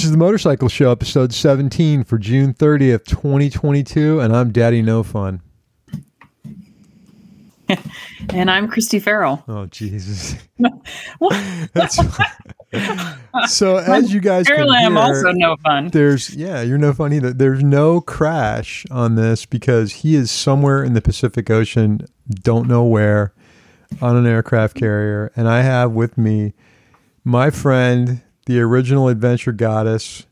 This is the Motorcycle Show, episode 17 for June 30th, 2022, and I'm Daddy No Fun. and I'm Cristi Farrell. Oh, Jesus. So as you guys Apparently, can I'm also no fun. there's yeah, you're no fun either. There's no crash on this because he is somewhere in the Pacific Ocean, don't know where, on an aircraft carrier, and I have with me my friend, the original adventure goddess,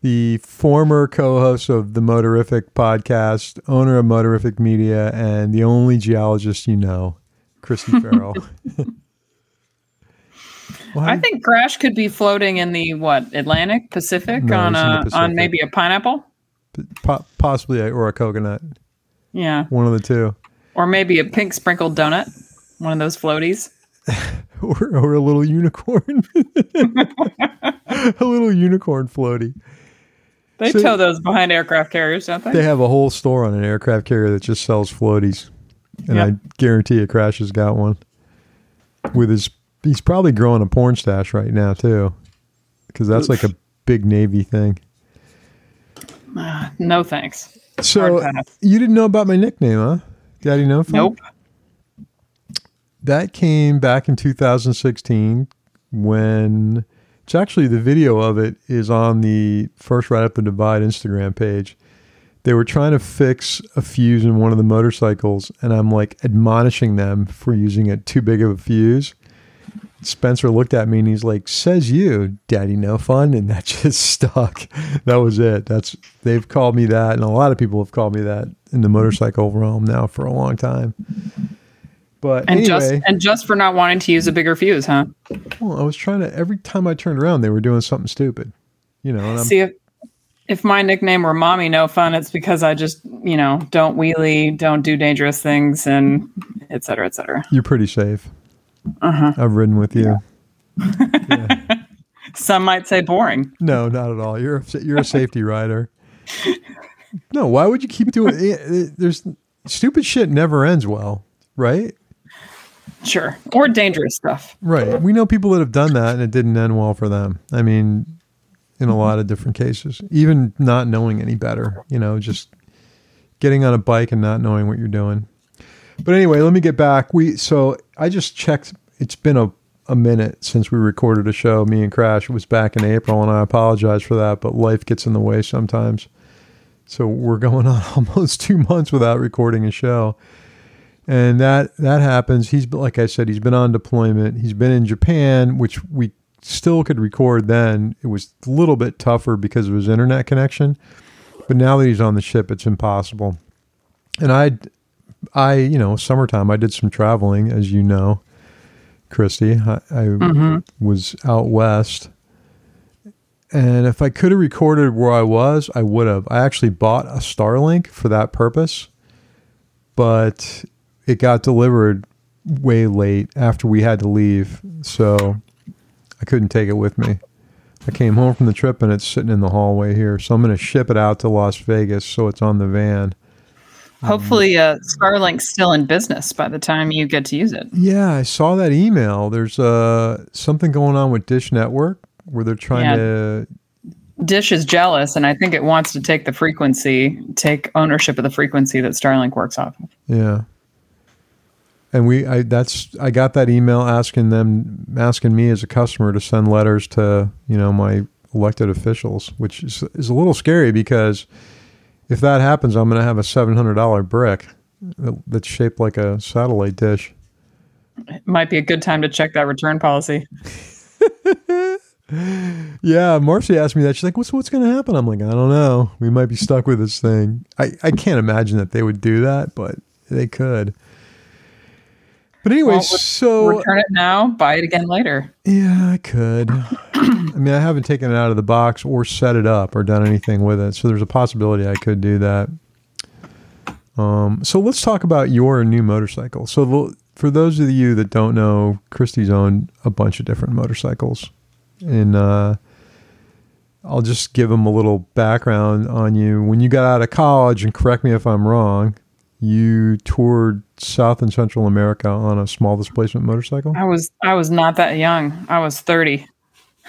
the former co-host of the Motorific podcast, owner of Motorific Media, and the only geologist you know, Cristi Farrell. Well, I think Crash could be floating in the what Atlantic Pacific No, on he's in the a Pacific. on maybe a pineapple. po- possibly a, or a coconut, Yeah, one of the two, or maybe a pink sprinkled donut, one of those floaties. or, or a little unicorn, a little unicorn floaty. They So- tow those behind aircraft carriers, don't they? They have a whole store on an aircraft carrier that just sells floaties, and Yep. I guarantee a Crash has got one. With his, he's probably growing a porn stash right now too, because that's like a big Navy thing. Ah, no thanks. So you didn't know about my nickname, huh? Daddy No Fun? Nope. That came back in 2016 when it's actually the video of it is on the First Right Up the Divide Instagram page. They were trying to fix a fuse in one of the motorcycles, and I'm like admonishing them for using it too big of a fuse. Spencer looked at me and he's like, "Says you, Daddy, no fun," and that just stuck. That was it. That's they've called me that, and a lot of people have called me that in the motorcycle realm now for a long time. But And anyway, just and just for not wanting to use a bigger fuse, huh? well, I was trying to. Every time I turned around, they were doing something stupid. You know, and I'm, See if if my nickname were Mommy No Fun, it's because I just you know don't wheelie, don't do dangerous things, and et cetera, et cetera. you're pretty safe. Uh-huh. I've ridden with you. Some might say boring. No, not at all. You're a, you're a safety rider. No, why would you keep doing? eh, eh, There's stupid shit never ends well, right? Sure. Or dangerous stuff. Right. We know people that have done that and it didn't end well for them. I mean, in a lot of different cases, even not knowing any better, you know, just getting on a bike and not knowing what you're doing. But anyway, let me get back. We so I just checked. It's been a a minute since we recorded a show. Me and Crash. It was back in April, and I apologize for that. But life gets in the way sometimes. So we're going on almost two months without recording a show and that that happens. He's like I said, he's been on deployment. He's been in Japan, which we still could record then. It was a little bit tougher because of his internet connection, but now that he's on the ship, it's impossible. And I, I you know, summertime I did some traveling, as you know, Cristi. I, I mm-hmm. was out west. And if I could have recorded where I was, I would have. I actually bought a Starlink for that purpose, but it got delivered way late after we had to leave. So I couldn't take it with me. I came home from the trip and it's sitting in the hallway here. So I'm going to ship it out to Las Vegas so it's on the van. Hopefully, uh, Starlink's still in business by the time you get to use it. Yeah, I saw that email. There's uh, something going on with Dish Network where they're trying Yeah. to. Dish is jealous, and I think it wants to take the frequency, take ownership of the frequency that Starlink works off of. Yeah. And we, I that's I got that email asking them, asking me as a customer to send letters to you know my elected officials, which is is a little scary because if that happens, I'm going to have a seven hundred dollar brick that's shaped like a satellite dish. It might be a good time to check that return policy. Yeah, Marcy asked me that. She's like, "What's what's going to happen?" I'm like, "I don't know. We might be stuck with this thing." I I can't imagine that they would do that, but they could. But anyway, Well, so Return it now, buy it again later. Yeah, I could. I mean, I haven't taken it out of the box or set it up or done anything with it, so there's a possibility I could do that. Um, so let's talk about your new motorcycle. So the, for those of you that don't know, Cristi's owned a bunch of different motorcycles, and uh, I'll just give them a little background on you. When you got out of college, and correct me if I'm wrong, you toured South and Central America on a small displacement motorcycle. I was I was not that young. I was 30.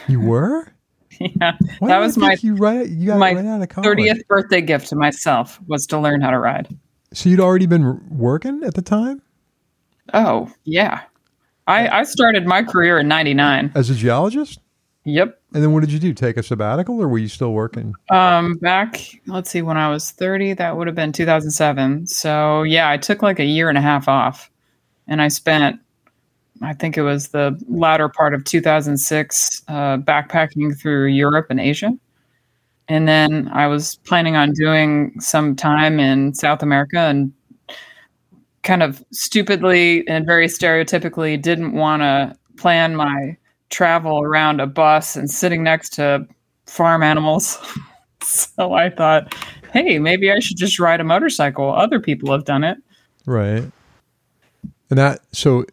You were? yeah, Why that was my you right. You got my right out of college. thirtieth birthday gift to myself was to learn how to ride. So you'd already been working at the time Oh yeah, I uh, I started my career in '99. as a geologist. Yep. And then what did you do? Take a sabbatical, or were you still working? Um, back let's see, when I was 30, that would have been 2007. So yeah, I took like a year and a half off, and I spent, I think it was the latter part of 2006, uh, backpacking through Europe and Asia, and then I was planning on doing some time in South America and kind of stupidly and very stereotypically didn't want to plan my travel around a bus and sitting next to farm animals. so I thought, hey, maybe I should just ride a motorcycle. Other people have done it. Right. And that so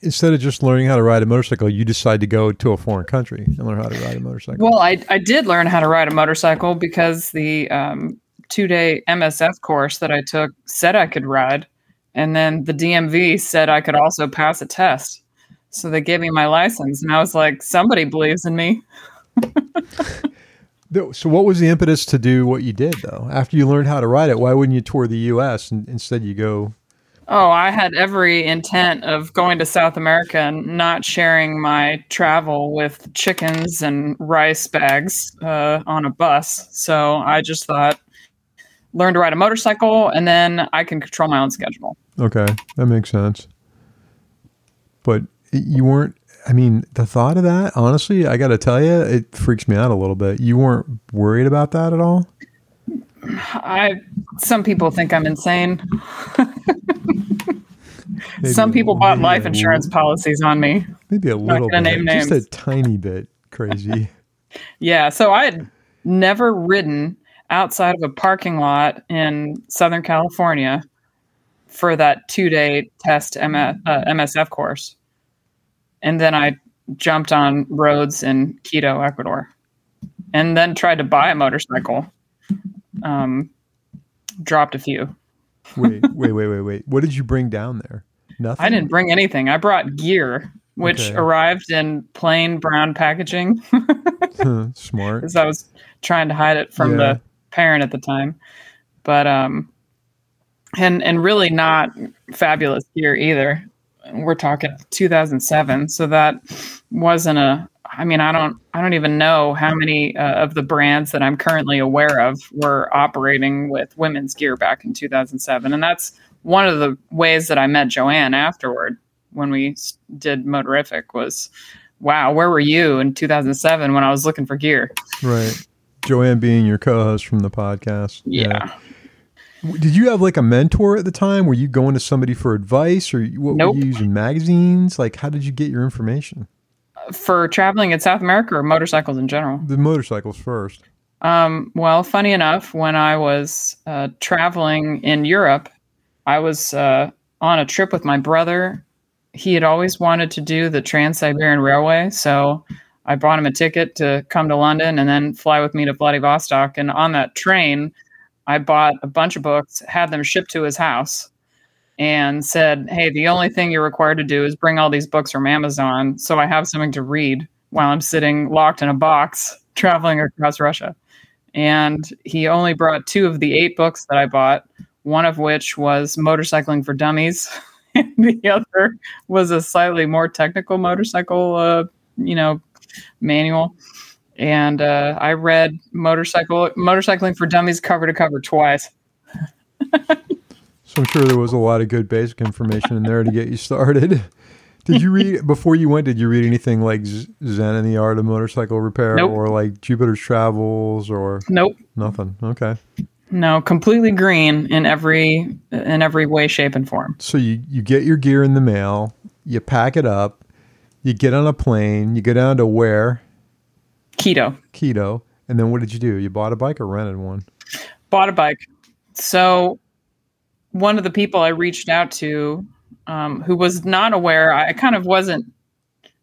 instead of just learning how to ride a motorcycle, you decide to go to a foreign country and learn how to ride a motorcycle. Well, I, I did learn how to ride a motorcycle because the um, two day MSF course that I took said I could ride. And then the DMV said I could also pass a test. So they gave me my license. And I was like, somebody believes in me. So what was the impetus to do what you did though? After you learned how to ride it, why wouldn't you tour the US and instead you go Oh, I had every intent of going to South America and not sharing my travel with chickens and rice bags uh, on a bus. So I just thought, learn to ride a motorcycle, and then I can control my own schedule. Okay, that makes sense. But you weren't I mean, the thought of that, honestly, I got to tell you, it freaks me out a little bit. You weren't worried about that at all? I some people think I'm insane. Some people bought life insurance policies on me. Maybe a little bit. name just names. a tiny bit crazy. Yeah, so I had never ridden outside of a parking lot in Southern California for that two day test uh, MSF course. And then I jumped on roads in Quito, Ecuador, and then tried to buy a motorcycle. Um, dropped a few. wait, wait, wait, wait, wait. What did you bring down there? Nothing. I didn't bring anything. I brought gear, which Okay. arrived in plain brown packaging. Smart. because I was trying to hide it from Yeah. the parent at the time. But um, and and really not fabulous gear either. We're talking 2007, so that wasn't a. I mean, I don't, I don't even know how many uh, of the brands that I'm currently aware of were operating with women's gear back in 2007, and that's one of the ways that I met Joanne afterward when we did Motorific was, wow, where were you in 2007 when I was looking for gear? Right. Joanne being your co-host from the podcast. Yeah. W- Did you have like a mentor at the time? Were you going to somebody for advice, or what Nope. were you using magazines? Like, how did you get your information? For traveling in South America or motorcycles in general? The motorcycles first. Um, well, funny enough, when I was uh, traveling in Europe, I was uh, on a trip with my brother. He had always wanted to do the Trans Siberian Railway, so I bought him a ticket to come to London and then fly with me to Vladivostok. And on that train, I bought a bunch of books, had them shipped to his house, and said, Hey, the only thing you're required to do is bring all these books from Amazon so I have something to read while I'm sitting locked in a box traveling across Russia. And he only brought two of the eight books that I bought, one of which was Motorcycling for Dummies. and the other was a slightly more technical motorcycle, uh, you know, manual. And uh, I read motorcycle motorcycling for dummies cover to cover twice. So I'm sure there was a lot of good basic information in there to get you started. Did you read before you went? Did you read anything like Zen and the Art of Motorcycle Repair, Nope. or like Jupiter's Travels, or Nope, nothing? Okay. no, completely green in every in every way, shape, and form. So you you get your gear in the mail, you pack it up, you get on a plane, you go down to where Quito. Quito, and then what did you do? You bought a bike or rented one? bought a bike. So one of the people I reached out to, um, who was not aware, I kind of wasn't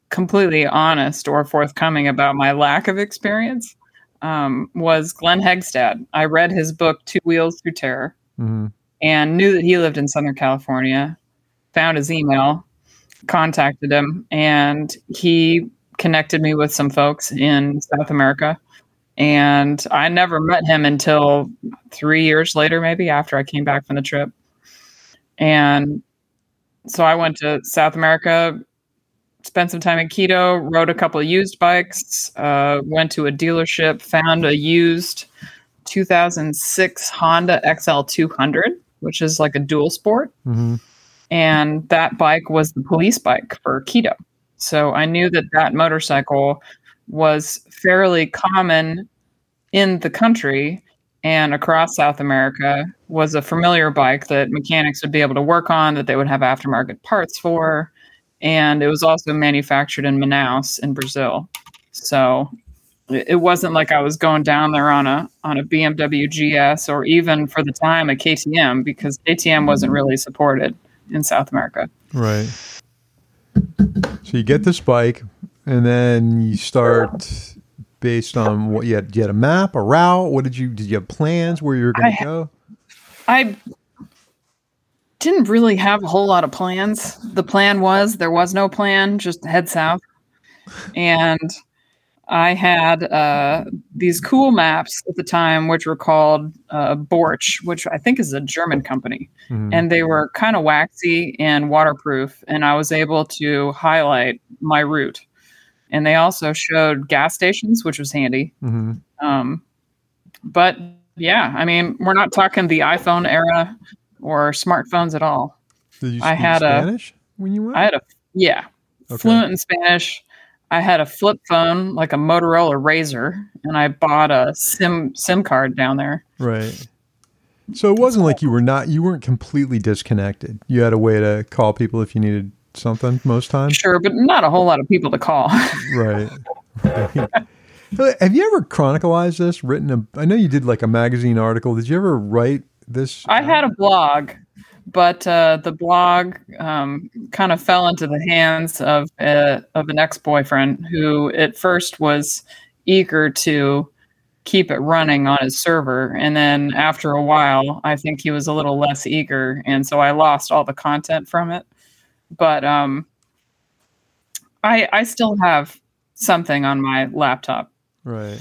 completely honest or forthcoming about my lack of experience, um, was Glen Heggstad. I read his book Two Wheels Through Terror hmm and knew that he lived in Southern California. Found his email, contacted him, and he connected me with some folks in South America. And I never met him until three years later, maybe after I came back from the trip. And so I went to South America, spent some time in Quito, rode a couple of used bikes, uh, went to a dealership, found a used 2006 Honda XL200, which is like a dual sport. hmm And that bike was the police bike for Quito. So I knew that that motorcycle was fairly common in the country and across South America was a familiar bike that mechanics would be able to work on, that they would have aftermarket parts for. And it was also manufactured in Manaus in Brazil. So it wasn't like I was going down there on a on a BMW GS or even for the time a KTM because KTM wasn't really supported in South America. Right. So you get this bike, and then you start based on what you had. You had a map, a route. What did you? Did you have plans where you were going to go? I didn't really have a whole lot of plans. The plan was there was no plan, just head south. And I had uh, these cool maps at the time, which were called uh, Borch, which I think is a German company. Mhm. And they were kind of waxy and waterproof. And I was able to highlight my route. And they also showed gas stations, which was handy. Mhm. Um, but yeah, I mean, we're not talking the iPhone era or smartphones at all. Did you I speak had a- Spanish when you went? I had a yeah, Okay. fluent in Spanish. I had a flip phone, like a Motorola RAZR, and I bought a SIM SIM card down there. Right. So it wasn't like you were not you weren't completely disconnected. You had a way to call people if you needed something most times. Sure, but not a whole lot of people to call. Right. right. So Have you ever chronicalized this? Written a I know you did like a magazine article. Did you ever write this? I had a blog, but uh, the blog um, kind of fell into the hands of uh, of an ex boyfriend who at first was eager to keep it running on his server, and then after a while, I think he was a little less eager, and so I lost all the content from it. But um, I I still have something on my laptop. right.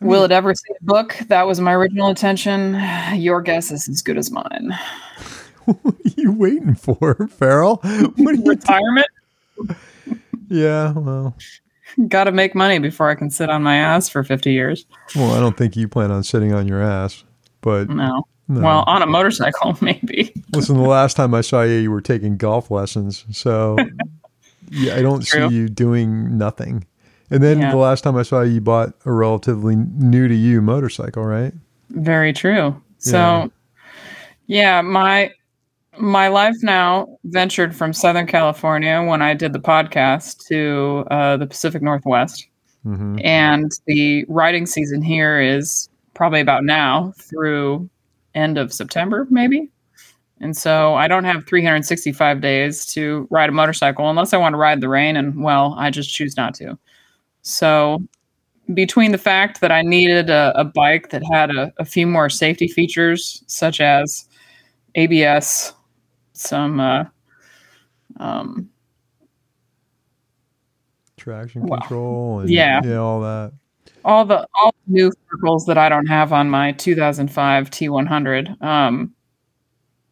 Will hmm. it ever see a book? That was my original intention. Your guess is as good as mine. What are you waiting for, Farrell? What are? Retirement? yeah. Well. Got to make money before I can sit on my ass for 50 years. Well, I don't think you plan on sitting on your ass, but No. no. Well, on a motorcycle, maybe. Listen, the last time I saw you, you were taking golf lessons. So, yeah, I don't True. see you doing nothing. And then Yeah. the last time I saw you, you bought a relatively new to you motorcycle, right? Very true. So, Yeah. yeah, my my life now ventured from Southern California when I did the podcast to uh, the Pacific Northwest. hmm and the riding season here is probably about now through end of September, maybe. And so I don't have 365 days to ride a motorcycle unless I want to ride the rain, and well, I just choose not to. So between the fact that I needed a, a bike that had a, a few more safety features, such as ABS, some uh, um, Traction Wow. control and Yeah. yeah, all that. all the all the new circles that I don't have on my 2005 T100. Um,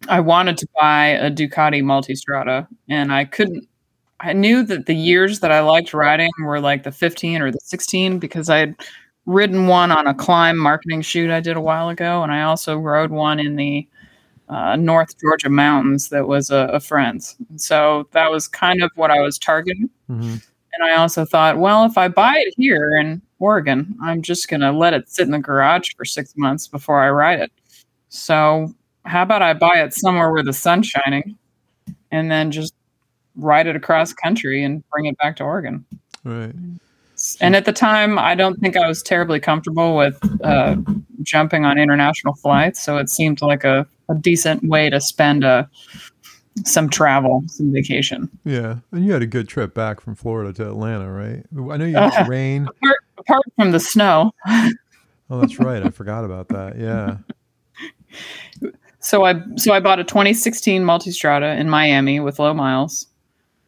I wanted to buy a Ducati Multistrada, and I couldn't. I knew that the years that I liked riding were like the 15 or the 16 because I had ridden one on a Klim marketing shoot I did a while ago, and I also rode one in the uh, North Georgia mountains that was a, a friend's. So that was kind of what I was targeting. hmm And I also thought, well, if I buy it here in Oregon, I'm just going to let it sit in the garage for six months before I ride it. So, how about I buy it somewhere where the sun's shining and then just ride it across country and bring it back to Oregon? Right. And at the time, I don't think I was terribly comfortable with uh, jumping on international flights. So, it seemed like a, a decent way to spend a, some travel, some vacation. Yeah. And you had a good trip back from Florida to Atlanta, right? I know you had Uh, rain. Apart, apart from the snow, Oh, that's right. I forgot about that. Yeah. So I so I bought a 2016 Multistrada in Miami with low miles.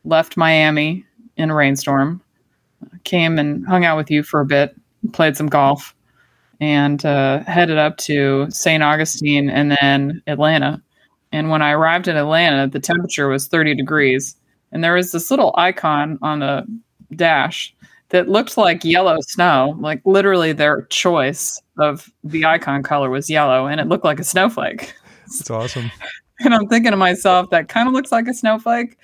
Left Miami, in a rainstorm. Came and hung out with you for a bit, played some golf, and uh, headed up to St. Augustine and then Atlanta. And when I arrived in Atlanta, the temperature was 30 degrees. And there was this little icon on the dash that looked like yellow snow. Like literally, their choice of the icon color was yellow, and it looked like a snowflake. It's awesome. And I'm thinking to myself, that kind of looks like a snowflake.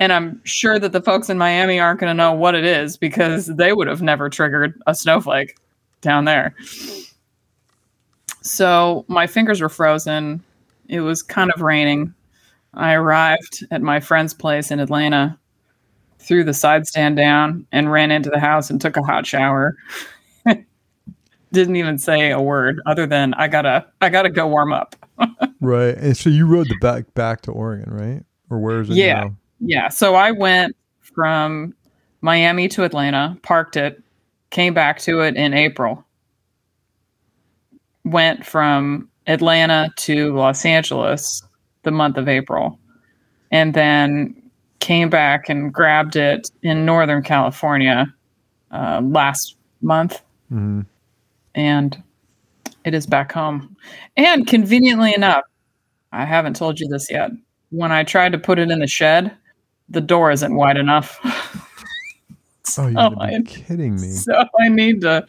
And I'm sure that the folks in Miami aren't going to know what it is because they would have never triggered a snowflake down there. So my fingers were frozen. It was kind of raining. I arrived at my friend's place in Atlanta, threw the side stand down, and ran into the house and took a hot shower. Didn't even say a word other than I gotta I gotta go warm up. right. And so you rode the back back to Oregon, right? Or where is it Yeah. now? Yeah. So I went from Miami to Atlanta, parked it, came back to it in April. Went from Atlanta to Los Angeles the month of April. And then came back and grabbed it in Northern California uh, last month. Mhm. And it is back home. And conveniently enough, I haven't told you this yet. When I tried to put it in the shed, the door isn't wide enough. Oh, you Oh, gotta I- kidding me. so I need to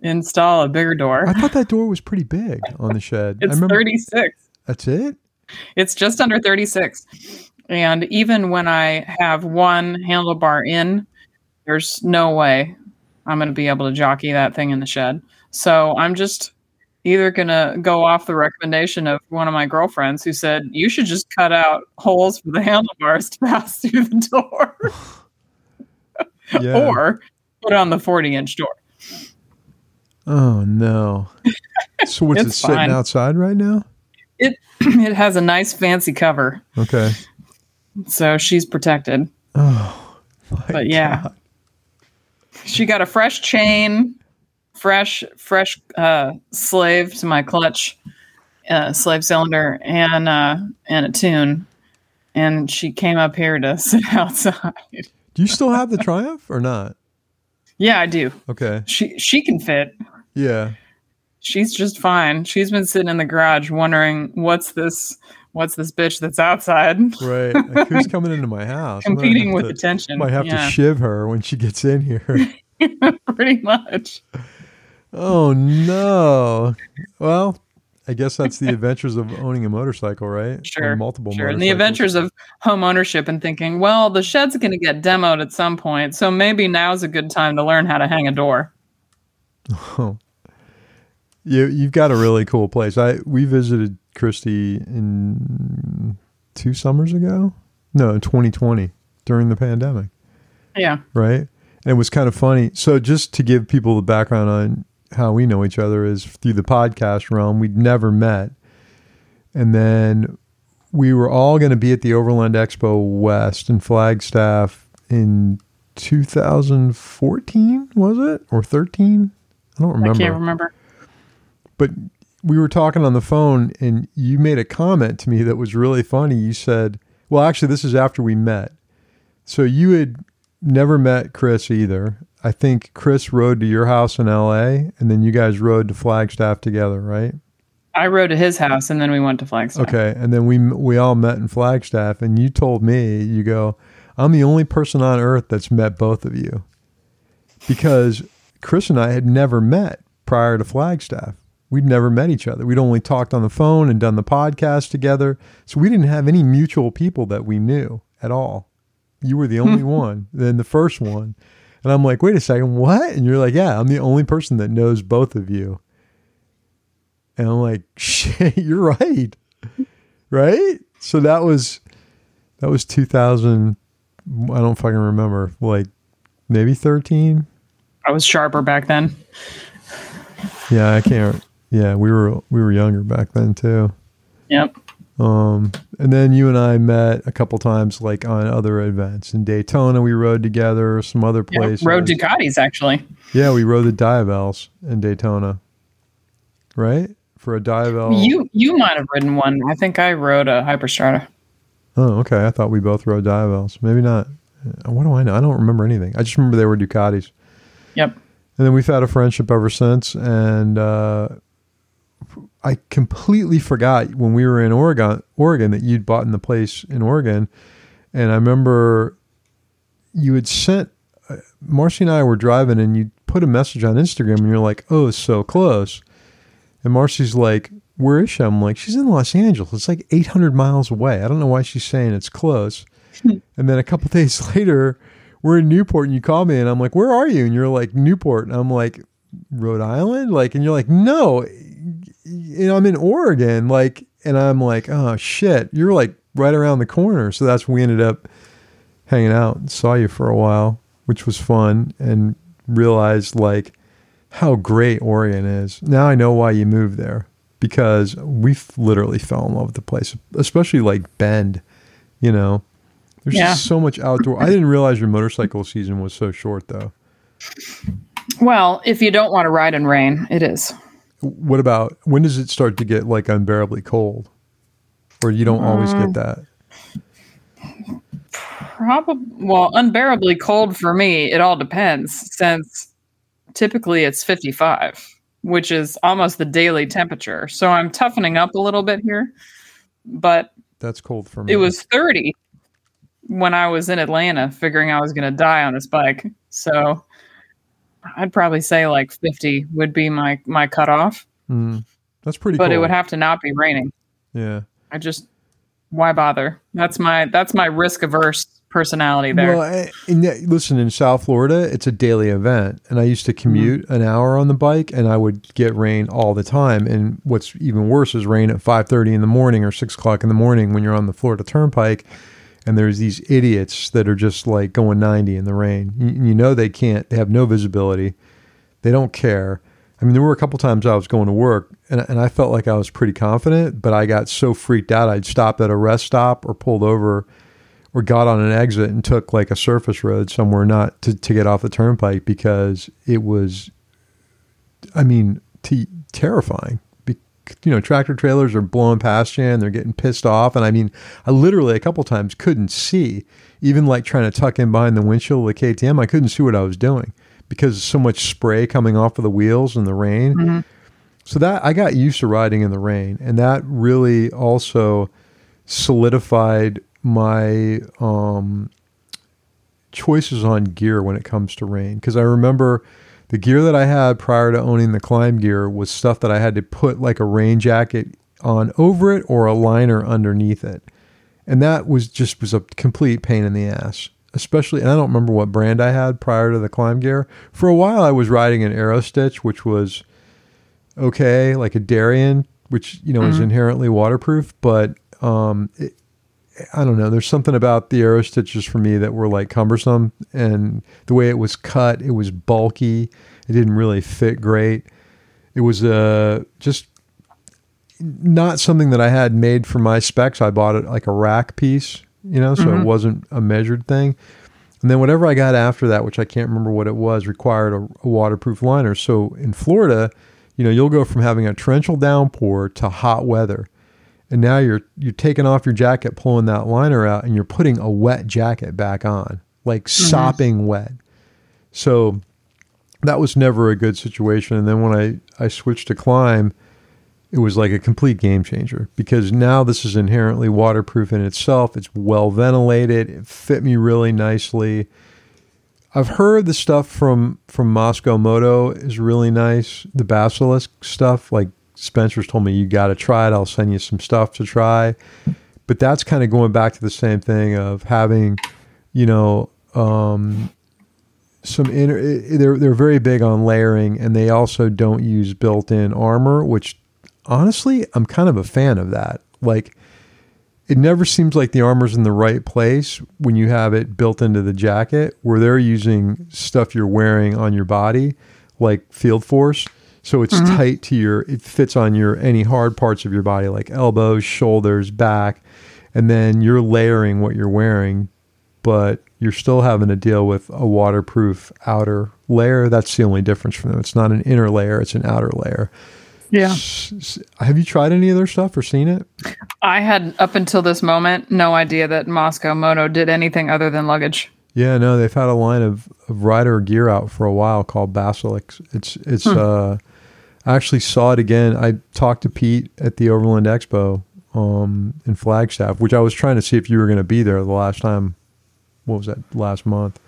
install a bigger door. I thought that door was pretty big on the shed. I It's remember 36. that's it? It's just under 36. And even when I have one handlebar in, there's no way I'm going to be able to jockey that thing in the shed. So I'm just either going to go off the recommendation of one of my girlfriends who said, you should just cut out holes for the handlebars to pass through the door Yeah. or put on the 40 inch door. oh no. So what's it sitting fine. outside right now? It, it has a nice fancy cover. Okay. So she's protected. Oh But yeah. God. She got a fresh chain, fresh, fresh uh, slave to my clutch, uh, slave cylinder, and uh, and a tune. And she came up here to sit outside. Do you still have the Triumph or not? Yeah, I do. Okay. She she can fit. Yeah. She's just fine. She's been sitting in the garage wondering what's this what's this bitch that's outside Right. Like, who's coming into my house? Competing with to- attention. Might have yeah, to shiv her when she gets in here. pretty much. Oh no. Well, I guess that's the adventures of owning a motorcycle, right? Or Sure, multiple Sure. And the adventures of home ownership and thinking, well, the shed's going to get demoed at some point, so maybe now's a good time to learn how to hang a door. Oh. You you've got a really cool place. I we visited Cristi in two summers ago. No, 2020 during the pandemic, Yeah. right? And it was kind of funny. So just to give people the background on how we know each other is through the podcast realm. We'd never met. And then we were all going to be at the Overland Expo West in Flagstaff in 2014, was it? Or 13? I don't remember I can't remember. but we were talking on the phone and you made a comment to me that was really funny. You said, well, actually, this is after we met. So you had never met Chris either. I think Chris rode to your house in LA and then you guys rode to Flagstaff together, right? I rode to his house and then we went to Flagstaff. Okay. And then we, we all met in Flagstaff and you told me, you go, I'm the only person on earth that's met both of you because Chris and I had never met prior to Flagstaff. We'd never met each other. We'd only talked on the phone and done the podcast together. So we didn't have any mutual people that we knew at all. You were the only one, then the first one. And I'm like, wait a second, what? And you're like, yeah, I'm the only person that knows both of you. And I'm like, shit, you're right. Right? So that was that was 2000 I don't fucking remember, like maybe 13. I was sharper back then. Yeah, I can't. Yeah, we were we were younger back then too. Yep. Um, and then you and I met a couple times, like on other events in Daytona. We rode together, some other places. Rode Ducatis, actually. yeah, we rode the Diavels in Daytona, right? For a Diavel. You you might have ridden one. I think I rode a Hyperstrada. Oh, okay. I thought we both rode Diavels. Maybe not. Uh, What do I know? I don't remember anything. I just remember they were Ducatis. Yep. And then we've had a friendship ever since. And uh, I completely forgot when we were in Oregon, Oregon, that you'd bought in the place in Oregon. And I remember you had sent uh, Marcy and I were driving, and you put a message on Instagram, and you're like, "Oh, it's so close." And Marcy's like, "Where is she?" I'm like, "She's in Los Angeles. It's like 800 miles away. I don't know why she's saying it's close." and then a couple days later, we're in Newport, and you call me, and I'm like, "Where are you?" And you're like, "Newport," and I'm like, "Rhode Island?" Like, and you're like, "No, you know, I'm in Oregon." Like, and I'm like, "Oh shit, you're like right around the corner." So that's when we ended up hanging out and saw you for a while, which was fun, and realized like how great Oregon is. Now I know why you moved there because we f- literally fell in love with the place, especially like Bend. You know, there's Yeah. just so much outdoor. I didn't realize your motorcycle season was so short, though. Well, if you don't want to ride in rain, it is. What about when does it start to get like unbearably cold, or you don't always get um, that? Probably well, unbearably cold for me. It all depends, since typically it's 55, which is almost the daily temperature. So I'm toughening up a little bit here, but That's cold for me. it was 30 when I was in Atlanta, figuring I was going to die on this bike. So I'd probably say like 50 would be my my cutoff, Mm, that's pretty. but cold. it would have to not be raining. Yeah. I just why bother? That's my that's my risk averse personality there. Well, I- yet- listen, in South Florida, it's a daily event, and I used to commute an hour on the bike, and I would get rain all the time. And what's even worse is rain at five thirty in the morning or six o'clock in the morning when you're on the Florida Turnpike, and there's these idiots that are just like going ninety in the rain. You, you know they can't. They have no visibility. They don't care. I mean, there were a couple times I was going to work and, and I felt like I was pretty confident, but I got so freaked out. I'd stopped at a rest stop or pulled over or got on an exit and took like a surface road somewhere not to, to get off the turnpike because it was, I mean, t- terrifying. You know, tractor trailers are blowing past you and they're getting pissed off. And I mean, I literally a couple times couldn't see, even like trying to tuck in behind the windshield of the KTM, I couldn't see what I was doing because so much spray coming off of the wheels in the rain. So that I got used to riding in the rain, and that really also solidified my um, choices on gear when it comes to rain. Because I remember the gear that I had prior to owning the Klim gear was stuff that I had to put like a rain jacket on over it or a liner underneath it, and that was just was a complete pain in the ass. Especially, and I don't remember what brand I had prior to the Klim gear. For a while, I was riding an Aerostitch, which was okay, like a Darien, which you know is inherently waterproof, but um, it, I don't know. There's something about the Aerostitches for me that were like cumbersome, and the way it was cut, it was bulky. It didn't really fit great. It was uh, just not something that I had made for my specs. I bought it like a rack piece, you know, so it wasn't a measured thing. And then whatever I got after that, which I can't remember what it was, required a, a waterproof liner. So in Florida, you know, you'll go from having a torrential downpour to hot weather. And now you're you're taking off your jacket, pulling that liner out, and you're putting a wet jacket back on, like mm-hmm. sopping wet. So that was never a good situation. And then when I, I switched to Klim, it was like a complete game changer because now this is inherently waterproof in itself. It's well ventilated. It fit me really nicely. I've heard the stuff from from Mosko Moto is really nice. The Basilisk stuff, like Spencer's told me, you got to try it. I'll send you some stuff to try. But that's kind of going back to the same thing of having, you know, um, some inner. They're they're very big on layering, and they also don't use built-in armor, which honestly, I'm kind of a fan of that. Like, it never seems like the armor's in the right place when you have it built into the jacket, where they're using stuff you're wearing on your body, like Field Force. So it's tight to your, it fits on your any hard parts of your body, like elbows, shoulders, back, and then you're layering what you're wearing, but you're still having to deal with a waterproof outer layer. That's the only difference from them. It's not an inner layer; it's an outer layer. Yeah. S- s- Have you tried any of their stuff or seen it? I had up until this moment no idea that Mosko Moto did anything other than luggage. Yeah, no, they've had a line of, of rider gear out for a while called Basilisk. It's it's Hmm. uh I actually saw it again. I talked to Pete at the Overland Expo um in Flagstaff, which I was trying to see if you were going to be there the last time. What was that? Last month.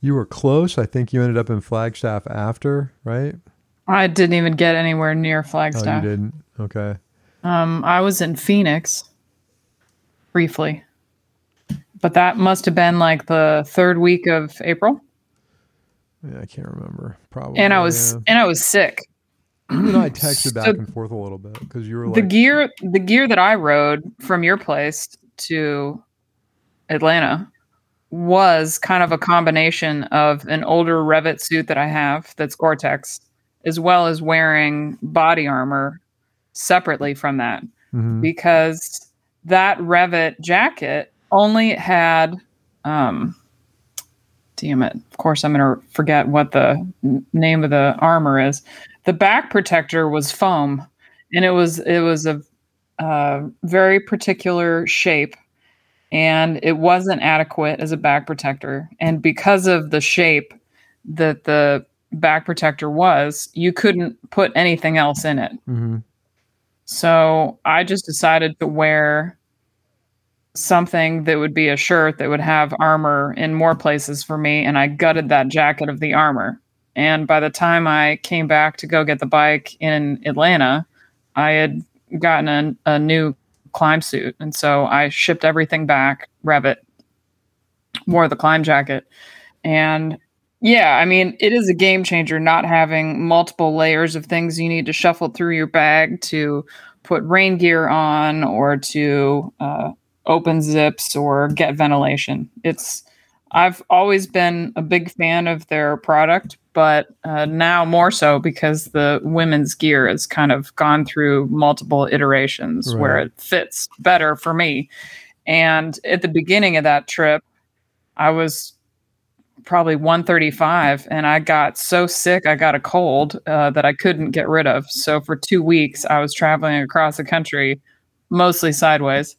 You were close. I think you ended up in Flagstaff after, right? I didn't even get anywhere near Oh, Flagstaff. you didn't. Okay. Um, I was in Phoenix briefly, but that must have been like the third week of April, Yeah, I can't remember. Probably. and I was yeah. and I was sick. You and I texted back So- and forth a little bit because you were like, the gear the gear that I rode from your place to Atlanta was kind of a combination of an older Revit suit that I have that's Gore-Tex, as well as wearing body armor separately from that. Mhm. because that Revit jacket only had um damn it of course i'm going to forget what the name of the armor is the back protector was foam and it was it was a uh, very particular shape and it wasn't adequate as a back protector and because of the shape that the back protector was you couldn't put anything else in it Mhm. so I just decided to wear something that would be a shirt that would have armor in more places for me. And I gutted that jacket of the armor. And by the time I came back to go get the bike in Atlanta, I had gotten a, a new Klim suit. And so I shipped everything back, Revit, wore the Klim jacket. And yeah, I mean, it is a game changer not having multiple layers of things you need to shuffle through your bag to put rain gear on or to uh, open zips or get ventilation. It's I've always been a big fan of their product, but uh, now more so because the women's gear has kind of gone through multiple iterations where it fits better for me. And at the beginning of that trip, I was probably 135 and i got so sick i got a cold uh, that i couldn't get rid of. So for two weeks i was traveling across the country mostly sideways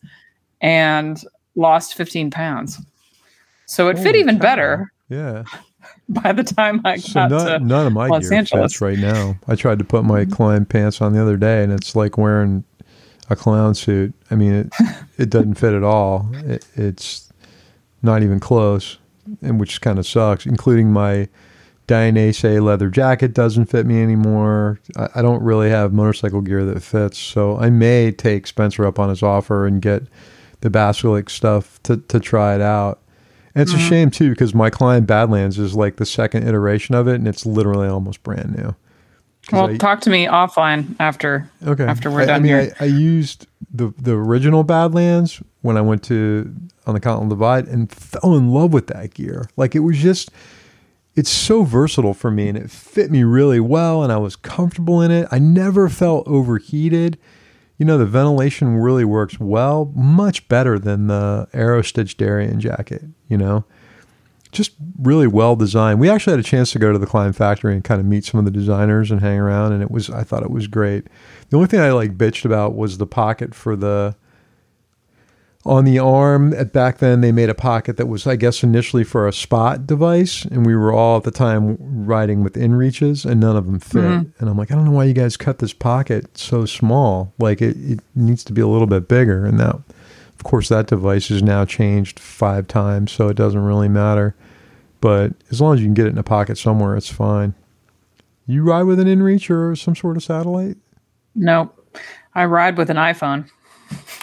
and lost 15 pounds so it fit even better Yeah. by the time i So got none, to none of my Los gear Angeles. fits right now. I tried to put my mm-hmm. Klim pants on the other day, and it's like wearing a clown suit. I mean, it it doesn't fit at all. It, it's not even close, and which kind of sucks. Including my Dainese leather jacket doesn't fit me anymore. I, I don't really have motorcycle gear that fits, so I may take Spencer up on his offer and get the Basilisk stuff to to try it out. And it's a Mhm. shame too because my Klim Badlands is like the second iteration of it, and it's literally almost brand new. well I- talk to me offline after okay. after we're I, I done mean, here. I, I used the the original Badlands when I went to on the Continental Divide and fell in love with that gear. Like it was just, it's so versatile for me, and it fit me really well, and I was comfortable in it. I never felt overheated. You know, the ventilation really works well, much better than the Aerostitch Darien jacket. You know, just really well designed. We actually had a chance to go to the Klim Factory and kind of meet some of the designers and hang around, and it was I thought it was great. The only thing I like bitched about was the pocket for the on the arm. At back then, they made a pocket that was, I guess, initially for a spot device, and we were all at the time riding with inReaches, and none of them fit. Mhm. And I'm like, I don't know why you guys cut this pocket so small. Like it, it needs to be a little bit bigger. And now, of course, that device is now changed five times, so it doesn't really matter. But as long as you can get it in a pocket somewhere, it's fine. You ride with an inReach or some sort of satellite? No, i ride with an iphone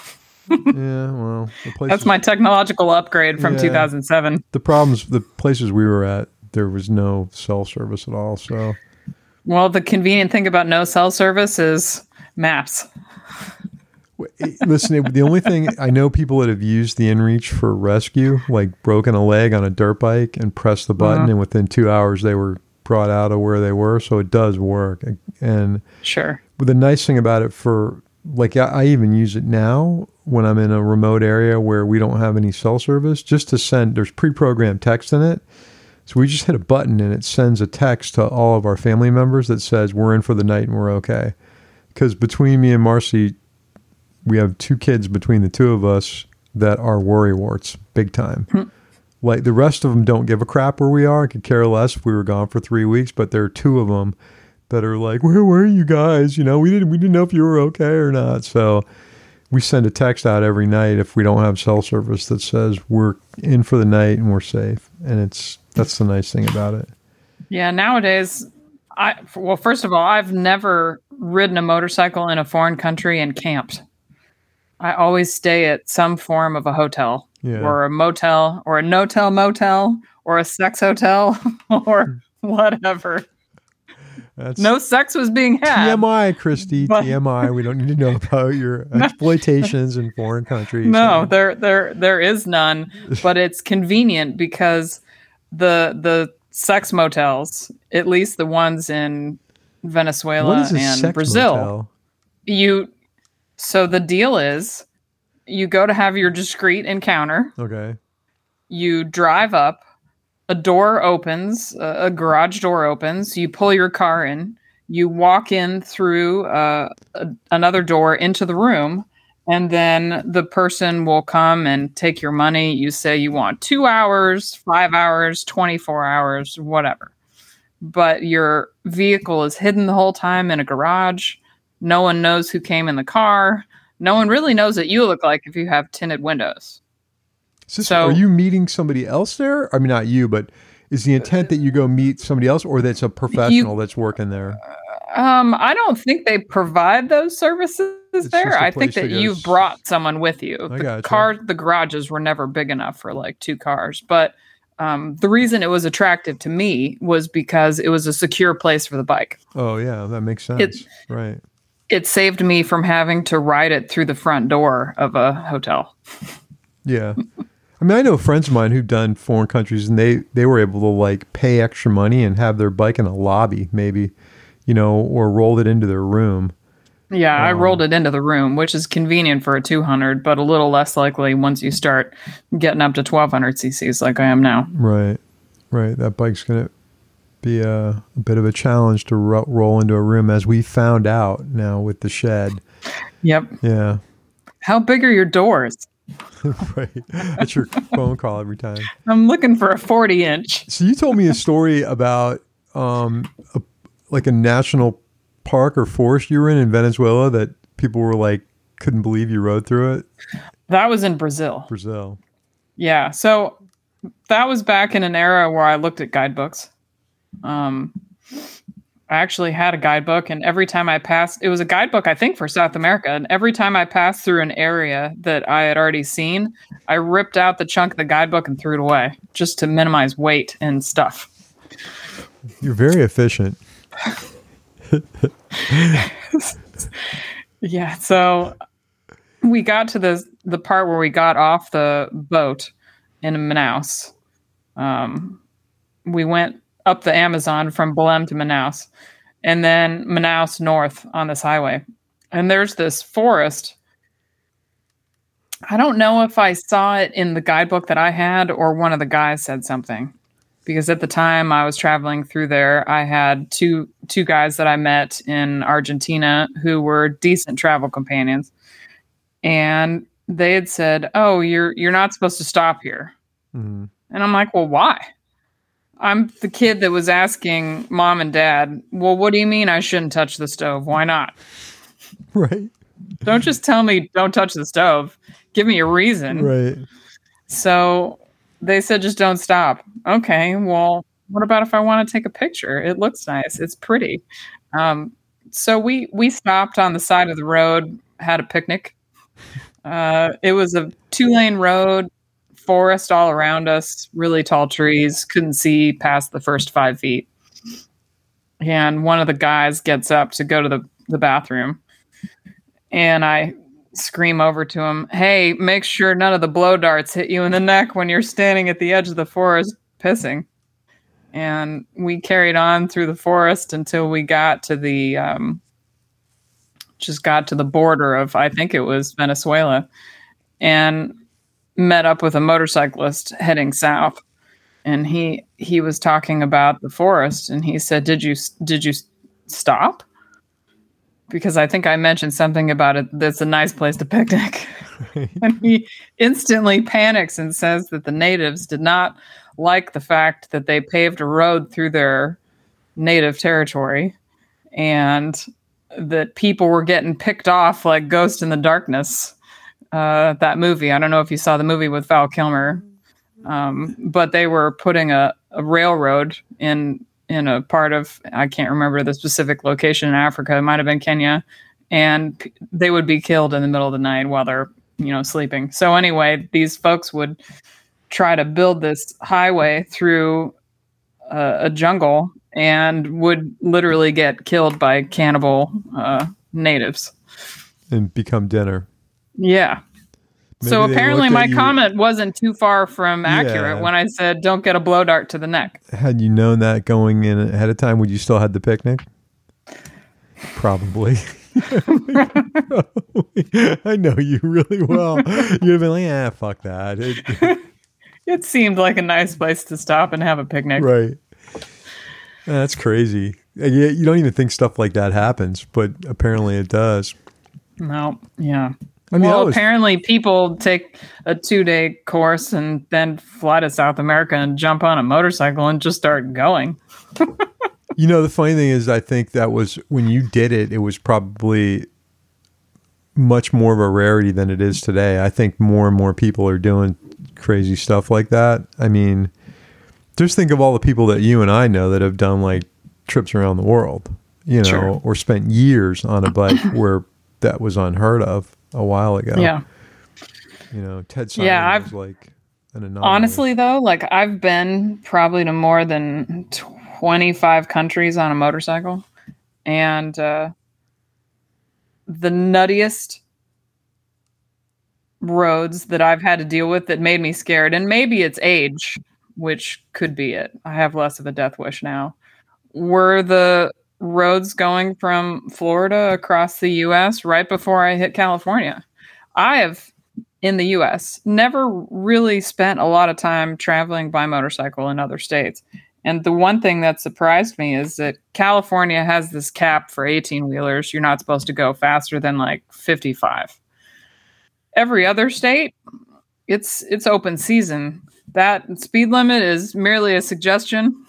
yeah, well, that's my technological upgrade from Yeah. 2007 the problems. The places we were at, there was no cell service at all. So well the convenient thing about no cell service is maps listen, the only thing I know people that have used the inReach for rescue, like broken a leg on a dirt bike and pressed the button, Uh-huh. and within two hours they were brought out of where they were. So it does work. And sure But the nice thing about it for like I, I even use it now when I'm in a remote area where we don't have any cell service, just to send. There's pre-programmed text in it, so we just hit a button and it sends a text to all of our family members that says we're in for the night and we're okay. Because between me and Marcy, we have two kids between the two of us that are worry warts, big time. Hmm. like the rest of them don't give a crap where we are. I could care less if we were gone for three weeks, but there are two of them that are like, "Where were you guys? You know, we didn't we didn't know if you were okay or not." So we send a text out every night if we don't have cell service that says we're in for the night and we're safe, and it's that's the nice thing about it. Yeah, nowadays, I well, first of all, I've never ridden a motorcycle in a foreign country and camped. I always stay at some form of a hotel Yeah. or a motel or a no-tell motel or a sex hotel or whatever. That's No sex was being had. TMI, Christy. But- TMI. We don't need to know about your exploitations in foreign countries. No, there there there is none, but it's convenient because the the sex motels, at least the ones in Venezuela what is a and Brazil, motel? you so the deal is you go to have your discreet encounter, Okay. you drive up, a door opens, a, garage door opens, you pull your car in, you walk in through uh, another door into the room, and then the person will come and take your money. You say you want two hours, five hours, 24 hours, whatever. But your vehicle is hidden the whole time in a garage. No one knows who came in the car. No one really knows what you look like if you have tinted windows. Is this- So- are you meeting somebody else there? I mean, not you, but is the intent that you go meet somebody else, or that's a professional that's working there? Um, I don't think they provide those services just there. I think that go you've brought someone with you. I the gotcha. car, the garages were never big enough for like two cars, but um, the reason it was attractive to me was because it was a secure place for the bike. Oh, yeah, that makes sense. right. It saved me from having to ride it through the front door of a hotel. Yeah. I mean, I know friends of mine who've done foreign countries, and they they were able to like pay extra money and have their bike in a lobby, maybe, you know, or rolled it into their room. Yeah, I Um, rolled it into the room, which is convenient for a 200, but a little less likely once you start getting up to 1200 cc's like I am now. Right. Right. That bike's gonna be a, a bit of a challenge to ro- roll into a room, as we found out now with the shed. Yep. Yeah. How big are your doors? right. That's your phone call every time. I'm looking for a 40 inch. So you told me a story about um, a, like a national park or forest you were in in Venezuela that people were like couldn't believe you rode through it. That was in Brazil. Brazil. Yeah. So that was back in an era where I looked at guidebooks. Um, I actually had a guidebook, and every time I passed, it was a guidebook, I think, for South America. And every time I passed through an area that I had already seen, I ripped out the chunk of the guidebook and threw it away just to minimize weight and stuff. You're very efficient. Yeah. So we got to the the part where we got off the boat in Manaus. Um, we went up the Amazon from Belém to Manaus, and then Manaus north on this highway. And there's this forest. I don't know if I saw it in the guidebook that I had or one of the guys said something. Because at the time I was traveling through there, I had two two guys that I met in Argentina who were decent travel companions. And they had said, "Oh, you're you're not supposed to stop here." Mhm. And I'm like, well, why? I'm the kid that was asking mom and dad, well, what do you mean I shouldn't touch the stove? Why not? Right. Don't just tell me don't touch the stove. Give me a reason. Right. So they said just don't stop. Okay, well, what about if I want to take a picture? It looks nice. It's pretty. Um, so we we stopped on the side of the road, had a picnic. Uh, it was a two lane road, forest all around us, really tall trees. Couldn't see past the first five feet. And one of the guys gets up to go to the, the bathroom, and I scream over to him, Hey, make sure none of the blow darts hit you in the neck when you're standing at the edge of the forest pissing. And we carried on through the forest until we got to the, um, just got to the border of, I think it was Venezuela, and met up with a motorcyclist heading south. And he he was talking about the forest, and he said, "Did you did you stop?" because I think I mentioned something about it. That's a nice place to picnic. and he instantly panics and says that the natives did not like the fact that they paved a road through their native territory and that people were getting picked off like Ghost and the Darkness. Uh, that movie. I don't know if you saw the movie with Val Kilmer, um, but they were putting a, a railroad in in a part of I can't remember the specific location in Africa. It might have been Kenya, and they would be killed in the middle of the night while they're you know sleeping. So anyway, these folks would try to build this highway through a, a jungle and would literally get killed by cannibal uh, natives. and become dinner. Yeah. so Maybe they apparently my comment wasn't too far from accurate Yeah. when I said don't get a blow dart to the neck. Had you known that going in ahead of time, would you still had the picnic? Probably. I know you really well. You'd have been like, "Yeah, fuck that." It- It seemed like a nice place to stop and have a picnic. right. Ah, that's crazy. You don't even think stuff like that happens, but apparently it does. No, yeah. I mean, well, was, apparently people take a two-day course and then fly to South America and jump on a motorcycle and just start going. you know, the funny thing is, I think that was when you did it, it was probably much more of a rarity than it is today. I think more and more people are doing crazy stuff like that. I mean, just think of all the people that you and I know that have done like trips around the world, you know, Sure. or spent years on a bike where that was unheard of a while ago. Yeah. You know, Ted Simon Yeah, I've- like an anomaly. Honestly, though, like I've been probably to more than 25 countries on a motorcycle. And uh, the nuttiest roads that I've had to deal with that made me scared, and maybe it's age, which could be it. I have less of a death wish now. Were the roads going from Florida across the US right before I hit California? I have in the US never really spent a lot of time traveling by motorcycle in other states. And the one thing that surprised me is that California has this cap for 18 wheelers. You're not supposed to go faster than like 55. Every other state, it's it's open season. That speed limit is merely a suggestion.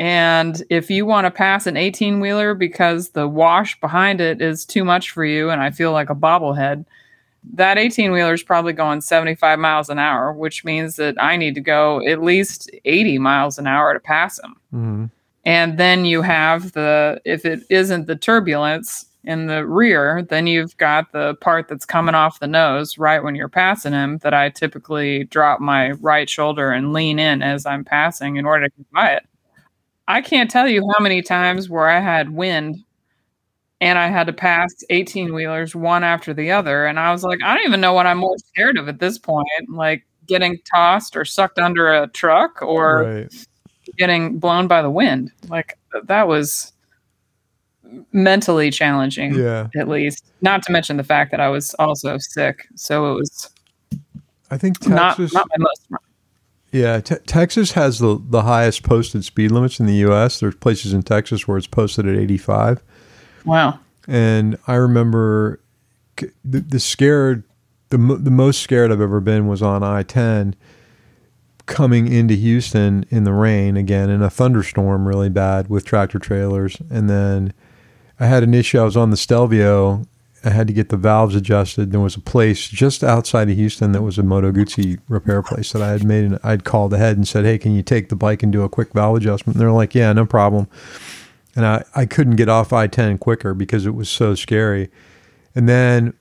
And if you want to pass an 18 wheeler because the wash behind it is too much for you and I feel like a bobblehead, that 18 wheeler is probably going 75 miles an hour, which means that I need to go at least 80 miles an hour to pass him. Mhm. And then you have the, if it isn't the turbulence in the rear, then you've got the part that's coming off the nose right when you're passing him that I typically drop my right shoulder and lean in as I'm passing in order to get by it. I can't tell you how many times where I had wind and I had to pass 18 wheelers one after the other. And I was like, I don't even know what I'm more scared of at this point. Like getting tossed or sucked under a truck or right. getting blown by the wind. Like that was mentally challenging, Yeah. at least. Not to mention the fact that I was also sick. So it was I think not, Texas. not my most. Yeah, te- Texas has the the highest posted speed limits in the U.S. There's places in Texas where it's posted at 85, Wow. and I remember the, the scared, the the most scared I've ever been was on I-10, coming into Houston in the rain again in a thunderstorm really bad with tractor trailers, and then I had an issue. I was on the Stelvio. I had to get the valves adjusted. There was a place just outside of Houston that was a Moto Guzzi repair place that I had made, and I'd called ahead and said, "Hey, can you take the bike and do a quick valve adjustment?" And they're like, "Yeah, no problem." And I, I couldn't get off I ten quicker because it was so scary. And then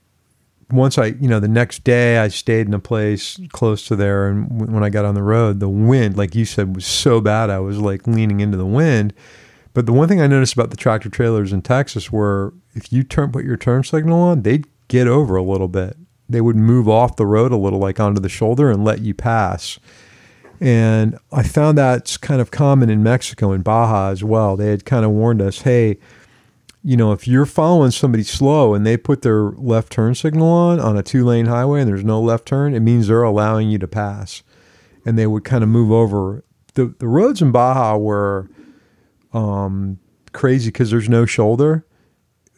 once I, you know, the next day I stayed in a place close to there, and when I got on the road, the wind, like you said, was so bad. I was like leaning into the wind. But the one thing I noticed about the tractor trailers in Texas were if you turn put your turn signal on, they'd get over a little bit. They would move off the road a little, like onto the shoulder, and let you pass. And I found that's kind of common in Mexico and Baja as well. They had kind of warned us, hey, you know, if you're following somebody slow and they put their left turn signal on on a two lane highway and there's no left turn, it means they're allowing you to pass. And they would kind of move over. The, the roads in Baja were um, crazy because there's no shoulder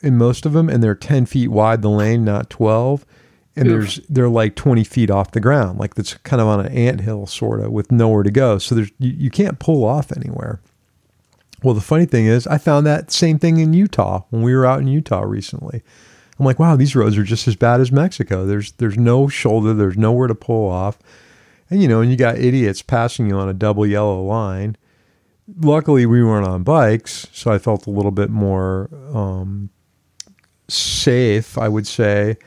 in most of them and they're 10 feet wide, the lane, not 12. and Oof. there's they're like 20 feet off the ground like that's kind of on an ant hill sort of with nowhere to go. So there's you, you can't pull off anywhere. Well the funny thing is i found that same thing in utah when we were out in utah recently. I'm like wow these roads are just as bad as mexico. There's there's no shoulder there's nowhere to pull off. And you know and you got idiots passing you on a double yellow line luckily we weren't on bikes so i felt a little bit more um, safe i would say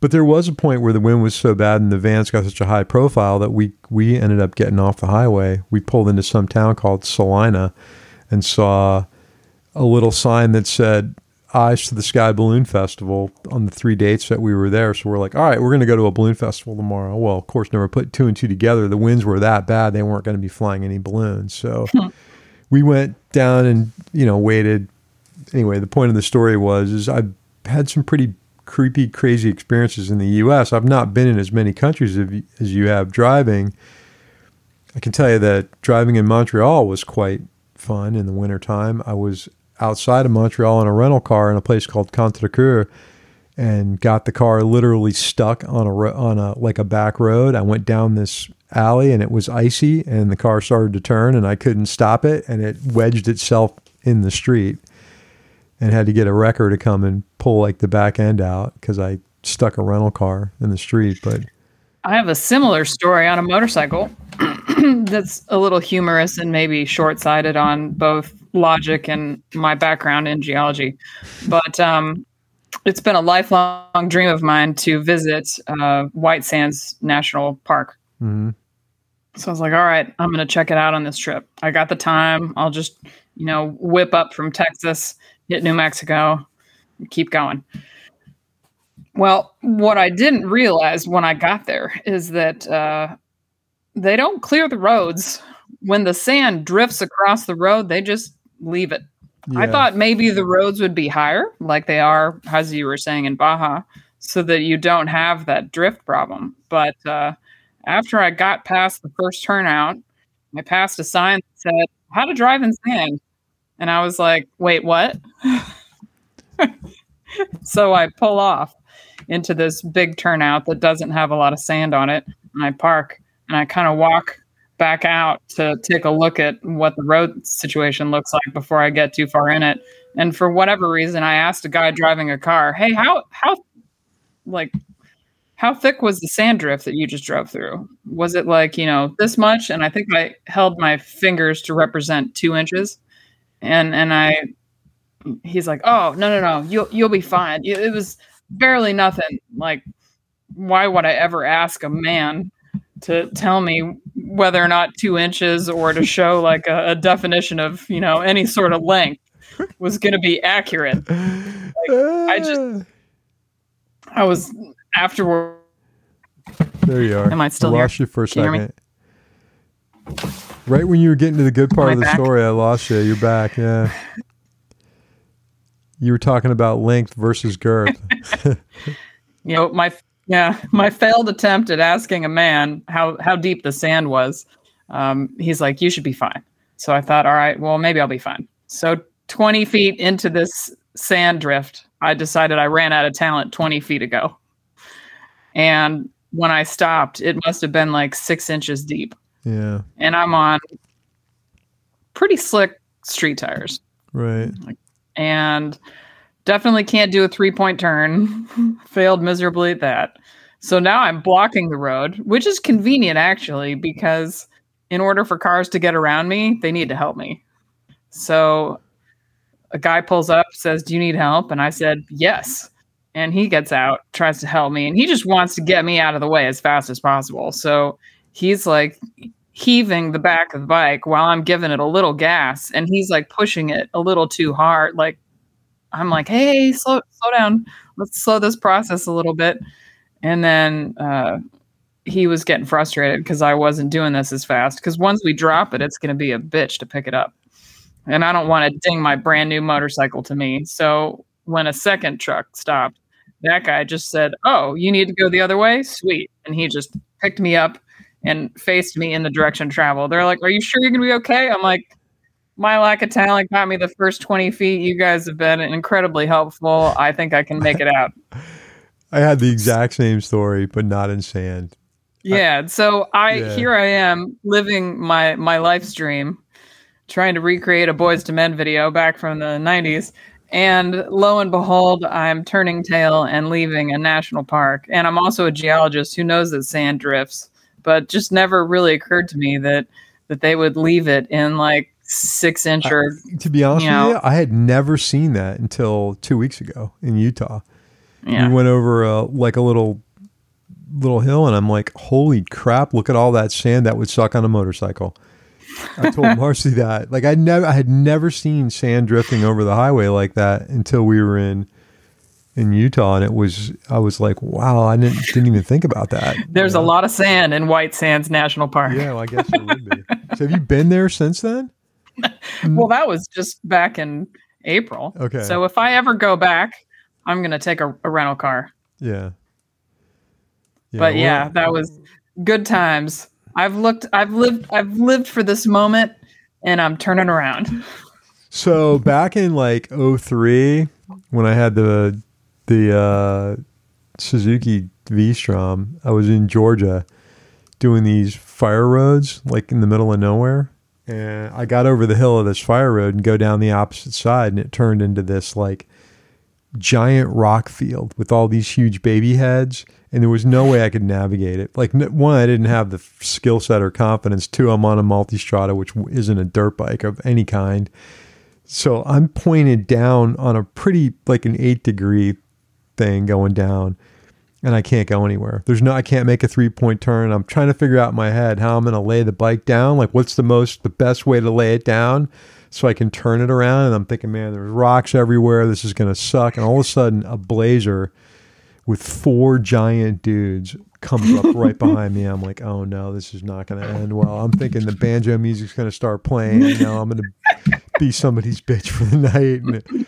but there was a point where the wind was so bad and the vans got such a high profile that we we ended up getting off the highway. We pulled into some town called Salina and saw a little sign that said "Eyes to the Sky Balloon Festival" on the three dates that we were there. So we're like, all right, we're going to go to a balloon festival tomorrow. Well, of course, never put two and two together. The winds were that bad; they weren't going to be flying any balloons. So we went down and you know waited. Anyway, the point of the story was is I had some pretty creepy, crazy experiences in the U.S. I've not been in as many countries as you have driving. I can tell you that driving in Montreal was quite fun in the wintertime. I was outside of Montreal in a rental car in a place called Contrecoeur and got the car literally stuck on a on a like a back road. I went down this alley and it was icy and the car started to turn and I couldn't stop it and it wedged itself in the street and had to get a wrecker to come and pull like the back end out because I stuck a rental car in the street. But I have a similar story on a motorcycle that's a little humorous and maybe short sighted on both logic and my background in geology. But um, it's been a lifelong dream of mine to visit uh, White Sands National Park. Mm-hmm. So I was like, all right, I'm going to check it out on this trip. I got the time. I'll just, you know, whip up from Texas, hit New Mexico, keep going. Well, what I didn't realize when I got there is that uh, they don't clear the roads. When the sand drifts across the road, they just leave it. Yeah. I thought maybe the roads would be higher, like they are, as you were saying, in Baja, so that you don't have that drift problem. But uh, after I got past the first turnout, I passed a sign that said, How to drive in sand. And I was like, Wait, what? so I pull off into this big turnout that doesn't have a lot of sand on it. And I park and I kind of walk back out to take a look at what the road situation looks like before I get too far in it. And for whatever reason, I asked a guy driving a car, "Hey, how how like how thick was the sand drift that you just drove through? Was it like, you know, this much? And I think I held my fingers to represent two inches. And and I he's like, Oh, no, no, no, you'll you'll be fine. It was barely nothing. Like, why would I ever ask a man to tell me whether or not two inches or to show like a, a definition of, you know, any sort of length was gonna be accurate? Like, I just I was afterward. There you are. Am I still I here? lost you for a Can second. Right when you were getting to the good part of the back? story, I lost you. You're back. Yeah. You were talking about length versus girth. You know, my yeah, my failed attempt at asking a man how how deep the sand was. Um, he's like, you should be fine. So I thought, all right, well, maybe I'll be fine. So 20 feet into this sand drift, I decided I ran out of talent 20 feet ago. And when I stopped, it must have been like six inches deep. yeah. And I'm on pretty slick street tires Right. and definitely can't do a three point turn. Failed miserably at that. So now I'm blocking the road, which is convenient actually, because in order for cars to get around me, they need to help me. So a guy pulls up, says, Do you need help? And I said, Yes. And he gets out, tries to help me, and he just wants to get me out of the way as fast as possible. So he's like heaving the back of the bike while I'm giving it a little gas, and he's like pushing it a little too hard. Like I'm like, hey, slow slow down. Let's slow this process a little bit. And then uh, he was getting frustrated because I wasn't doing this as fast. Because once we drop it, it's going to be a bitch to pick it up. And I don't want to ding my brand new motorcycle to me. So when a second truck stopped, that guy just said, Oh, you need to go the other way? Sweet. And he just picked me up and faced me in the direction of travel. They're like, Are you sure you're going to be okay? I'm like, my lack of talent got me the first 20 feet. You guys have been incredibly helpful. I think I can make it out. I had the exact same story, but not in sand. Yeah. So I Yeah. here I am living my my life stream, trying to recreate a Boyz II Men video back from the '90s, and lo and behold, I'm turning tail and leaving a national park. And I'm also a geologist who knows that sand drifts, but just never really occurred to me that that they would leave it in like six inch or To be honest You with you, I had never seen that until two weeks ago in Utah. yeah. We went over uh, like a little little hill, and I'm like, "Holy crap! Look at all that sand that would suck on a motorcycle." I told Marcy that. Like I never, I had never seen sand drifting over the highway like that until we were in in Utah, and it was. I was like, "Wow!" I didn't didn't even think about that. There's a lot of sand in White Sands National Park. Yeah, well, I guess there would be. So have you been there since then? Well, that was just back in April. Okay. So if I ever go back, I'm gonna take a, a rental car. Yeah. but well, yeah, that was good times. I've looked, I've lived, I've lived for this moment, and I'm turning around. So back in like 03, when I had the the uh, Suzuki V-Strom, I was in Georgia doing these fire roads, like in the middle of nowhere. And I got over the hill of this fire road and go down the opposite side, and it turned into this like giant rock field with all these huge baby heads, and there was no way I could navigate it. Like one, I didn't have the skill set or confidence. Two, I'm on a multistrada, which isn't a dirt bike of any kind. So I'm pointed down on a pretty like an eight degree thing going down, and I can't go anywhere. There's no, I can't make a three point turn. I'm trying to figure out in my head how I'm going to lay the bike down. Like, what's the most, the best way to lay it down so I can turn it around? And I'm thinking, man, there's rocks everywhere. This is going to suck. And all of a sudden, a blazer with four giant dudes comes up right behind me. I'm like, oh no, this is not going to end well. I'm thinking the banjo music's going to start playing. You know, I'm going to be somebody's bitch for the night. And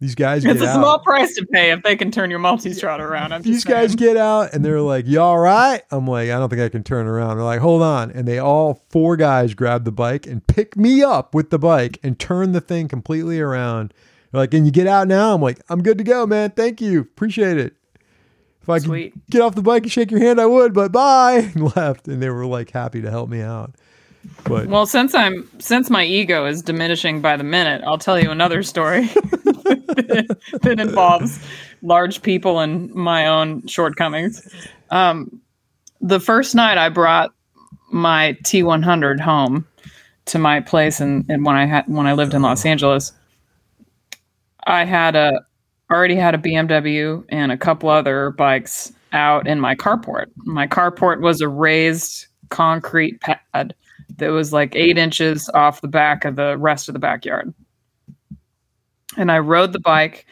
these guys get It's a out. small price to pay if they can turn your multi-strada around. I'm These guys saying. get out and they're like, "You all right?" I'm like, "I don't think I can turn around." They're like, "Hold on," and they all four guys grab the bike and pick me up with the bike and turn the thing completely around. They're like, "Can you get out now?" I'm like, "I'm good to go, man. Thank you, appreciate it." If I Sweet. could get off the bike and shake your hand, I would, but bye. And left, and they were like happy to help me out. But Well, since I'm since my ego is diminishing by the minute, I'll tell you another story that involves large people and my own shortcomings. Um, the first night I brought my T100 home to my place, and, and when I had when I lived in Los Angeles, I had a already had a BMW and a couple other bikes out in my carport. My carport was a raised concrete pad that was like eight inches off the back of the rest of the backyard. And I rode the bike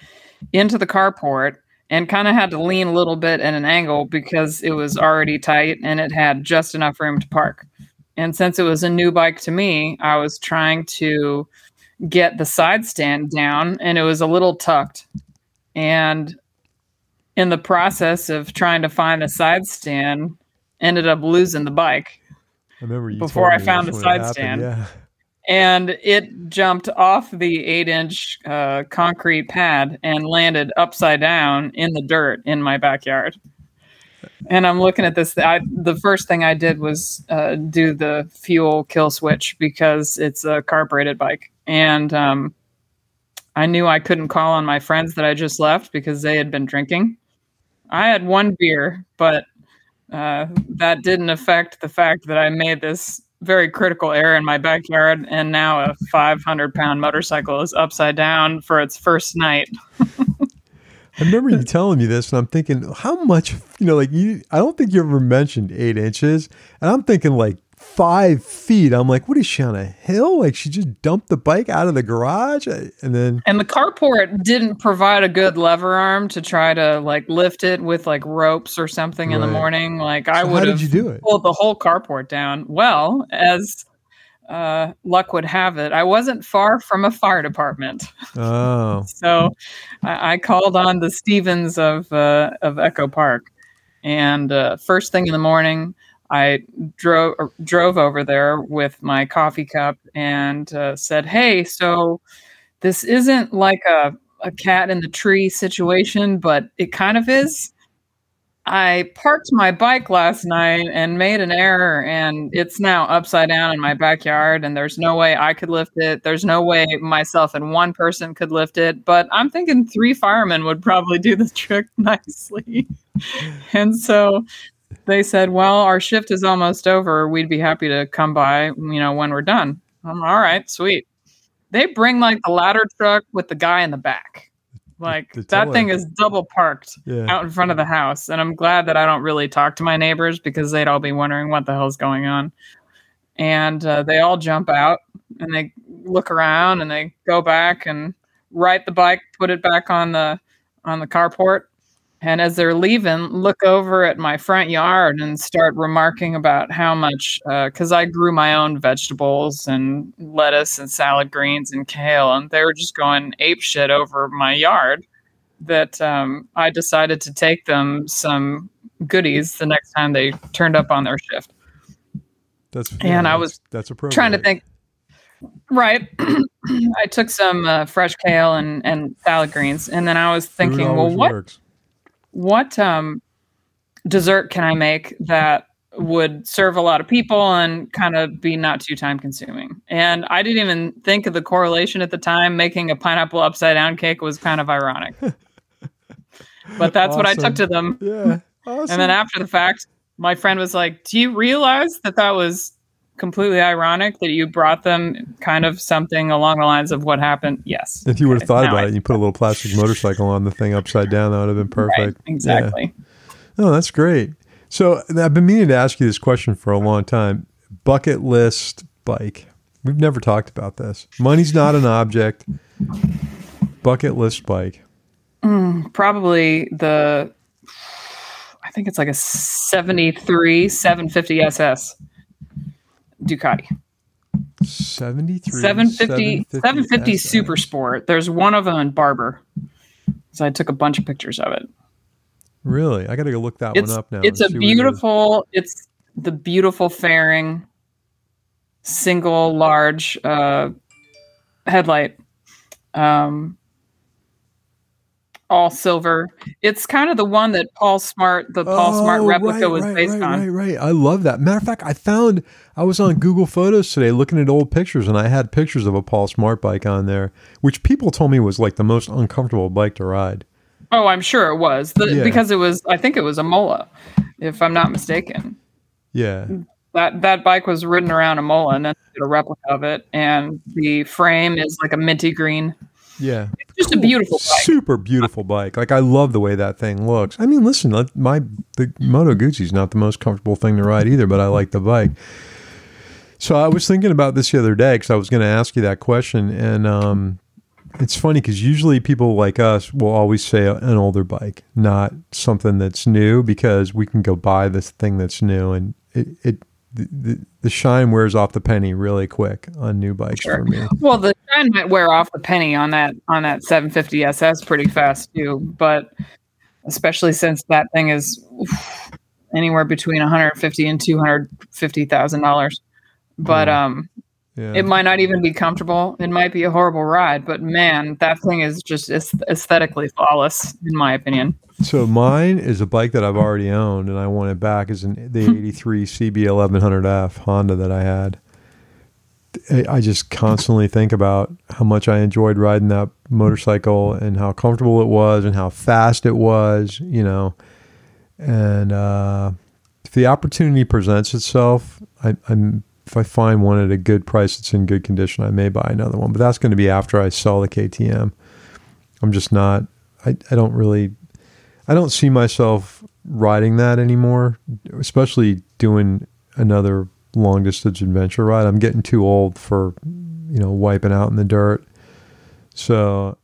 into the carport and kind of had to lean a little bit at an angle because it was already tight and it had just enough room to park. And since it was a new bike to me, I was trying to get the side stand down and it was a little tucked. And in the process of trying to find the side stand, ended up losing the bike I remember you Before I found the side happened. stand. Yeah. and it jumped off the eight inch uh, concrete pad and landed upside down in the dirt in my backyard. And I'm looking at this. I, the first thing I did was uh, do the fuel kill switch because it's a carbureted bike. And um, I knew I couldn't call on my friends that I just left because they had been drinking. I had one beer, but uh, that didn't affect the fact that I made this very critical error in my backyard, and now a 500 pound motorcycle is upside down for its first night. I remember you telling me this, and I'm thinking, how much, you know, like you, I don't think you ever mentioned eight inches. And I'm thinking like five feet. I'm like, what is she on a hill? Like she just dumped the bike out of the garage? And then, And the carport didn't provide a good lever arm to try to like lift it with like ropes or something in the morning. Like I So how would did have you do it? pulled the whole carport down. Well, as uh, luck would have it, I wasn't far from a fire department. oh, So I, I called on the Stevens of uh, of Echo Park, and uh, first thing in the morning, I drove drove over there with my coffee cup and uh, said, "Hey, so this isn't like a a cat in the tree situation, but it kind of is." I parked my bike last night and made an error, and it's now upside down in my backyard. And there's no way I could lift it. There's no way myself and one person could lift it. But I'm thinking three firemen would probably do the trick nicely. and so they said, "Well, our shift is almost over. We'd be happy to come by, you know, when we're done." I'm all right, sweet. They bring like the ladder truck with the guy in the back. Like The that thing is double parked Yeah. out in front of the house. And I'm glad that I don't really talk to my neighbors because they'd all be wondering what the hell's going on. And uh, they all jump out and they look around and they go back and ride the bike, put it back on the on the carport. And as they're leaving, look over at my front yard and start remarking about how much, because I grew my own vegetables and lettuce and salad greens and kale, and they were just going ape shit over my yard. That um, I decided to take them some goodies the next time they turned up on their shift. That's And I was that's appropriate. Trying to think. Right. I took some uh, fresh kale and, and salad greens, and then I was thinking, well, what works. What um, dessert can I make that would serve a lot of people and kind of be not too time consuming? And I didn't even think of the correlation at the time. Making a pineapple upside down cake was kind of ironic. but that's what I took to them. Yeah. Awesome. And then after the fact, my friend was like, Do you realize that that was completely ironic that you brought them kind of something along the lines of what happened? Yes. if you would have thought about I- it, you put a little plastic motorcycle on the thing upside down, that would have been perfect. Right, Yeah. exactly. Oh, that's great. So I've been meaning to ask you this question for a long time. Bucket list bike. We've never talked about this. Money's not an object. Bucket list bike. Mm, probably the, I think it's like a 73 750 SS Ducati. 73. 750, 750 SS. Super Sport. There's one of them in Barber. So I took a bunch of pictures of it. Really? I got to go look that it's one up now. it's a what it beautiful it's the beautiful fairing single large uh headlight um all silver it's kind of the one that paul smart the paul smart Oh, replica right, was right, based right, on Right, right. I love that. Matter of fact, I found I was on Google Photos today looking at old pictures, and I had pictures of a Paul Smart bike on there, which people told me was like the most uncomfortable bike to ride. oh i'm sure it was the, Yeah. because it was i think it was Imola if i'm not mistaken Yeah. that that bike was ridden around Imola and then did a replica of it and the frame is like a minty green Yeah. It's just a beautiful bike Super beautiful bike. Like I love the way that thing looks. I mean, listen, my the Moto Guzzi's not the most comfortable thing to ride either, but I like the bike. So I was thinking about this the other day because I was going to ask you that question, and um, it's funny because usually people like us will always say an older bike, not something that's new, because we can go buy this thing that's new, and it, it the, the, the shine wears off the penny really quick on new bikes Sure. for me. Well, the shine might wear off the penny on that on that 750 SS pretty fast too, but especially since that thing is oof, anywhere between 150 and 250 thousand dollars. But Yeah. um, Yeah. it might not even be comfortable. It might be a horrible ride, but man, that thing is just aesthetically flawless, in my opinion. So mine is a bike that I've already owned, and I want it back. Is an the '83 CB 1100F Honda that I had. I- I just constantly think about how much I enjoyed riding that motorcycle and how comfortable it was and how fast it was. You know, and uh, if the opportunity presents itself, I, I'm if I find one at a good price that's in good condition, I may buy another one. But that's going to be after I sell the KTM. I'm just not. I, I don't really. I don't see myself riding that anymore, especially doing another long distance adventure ride. I'm getting too old for, you know, wiping out in the dirt. So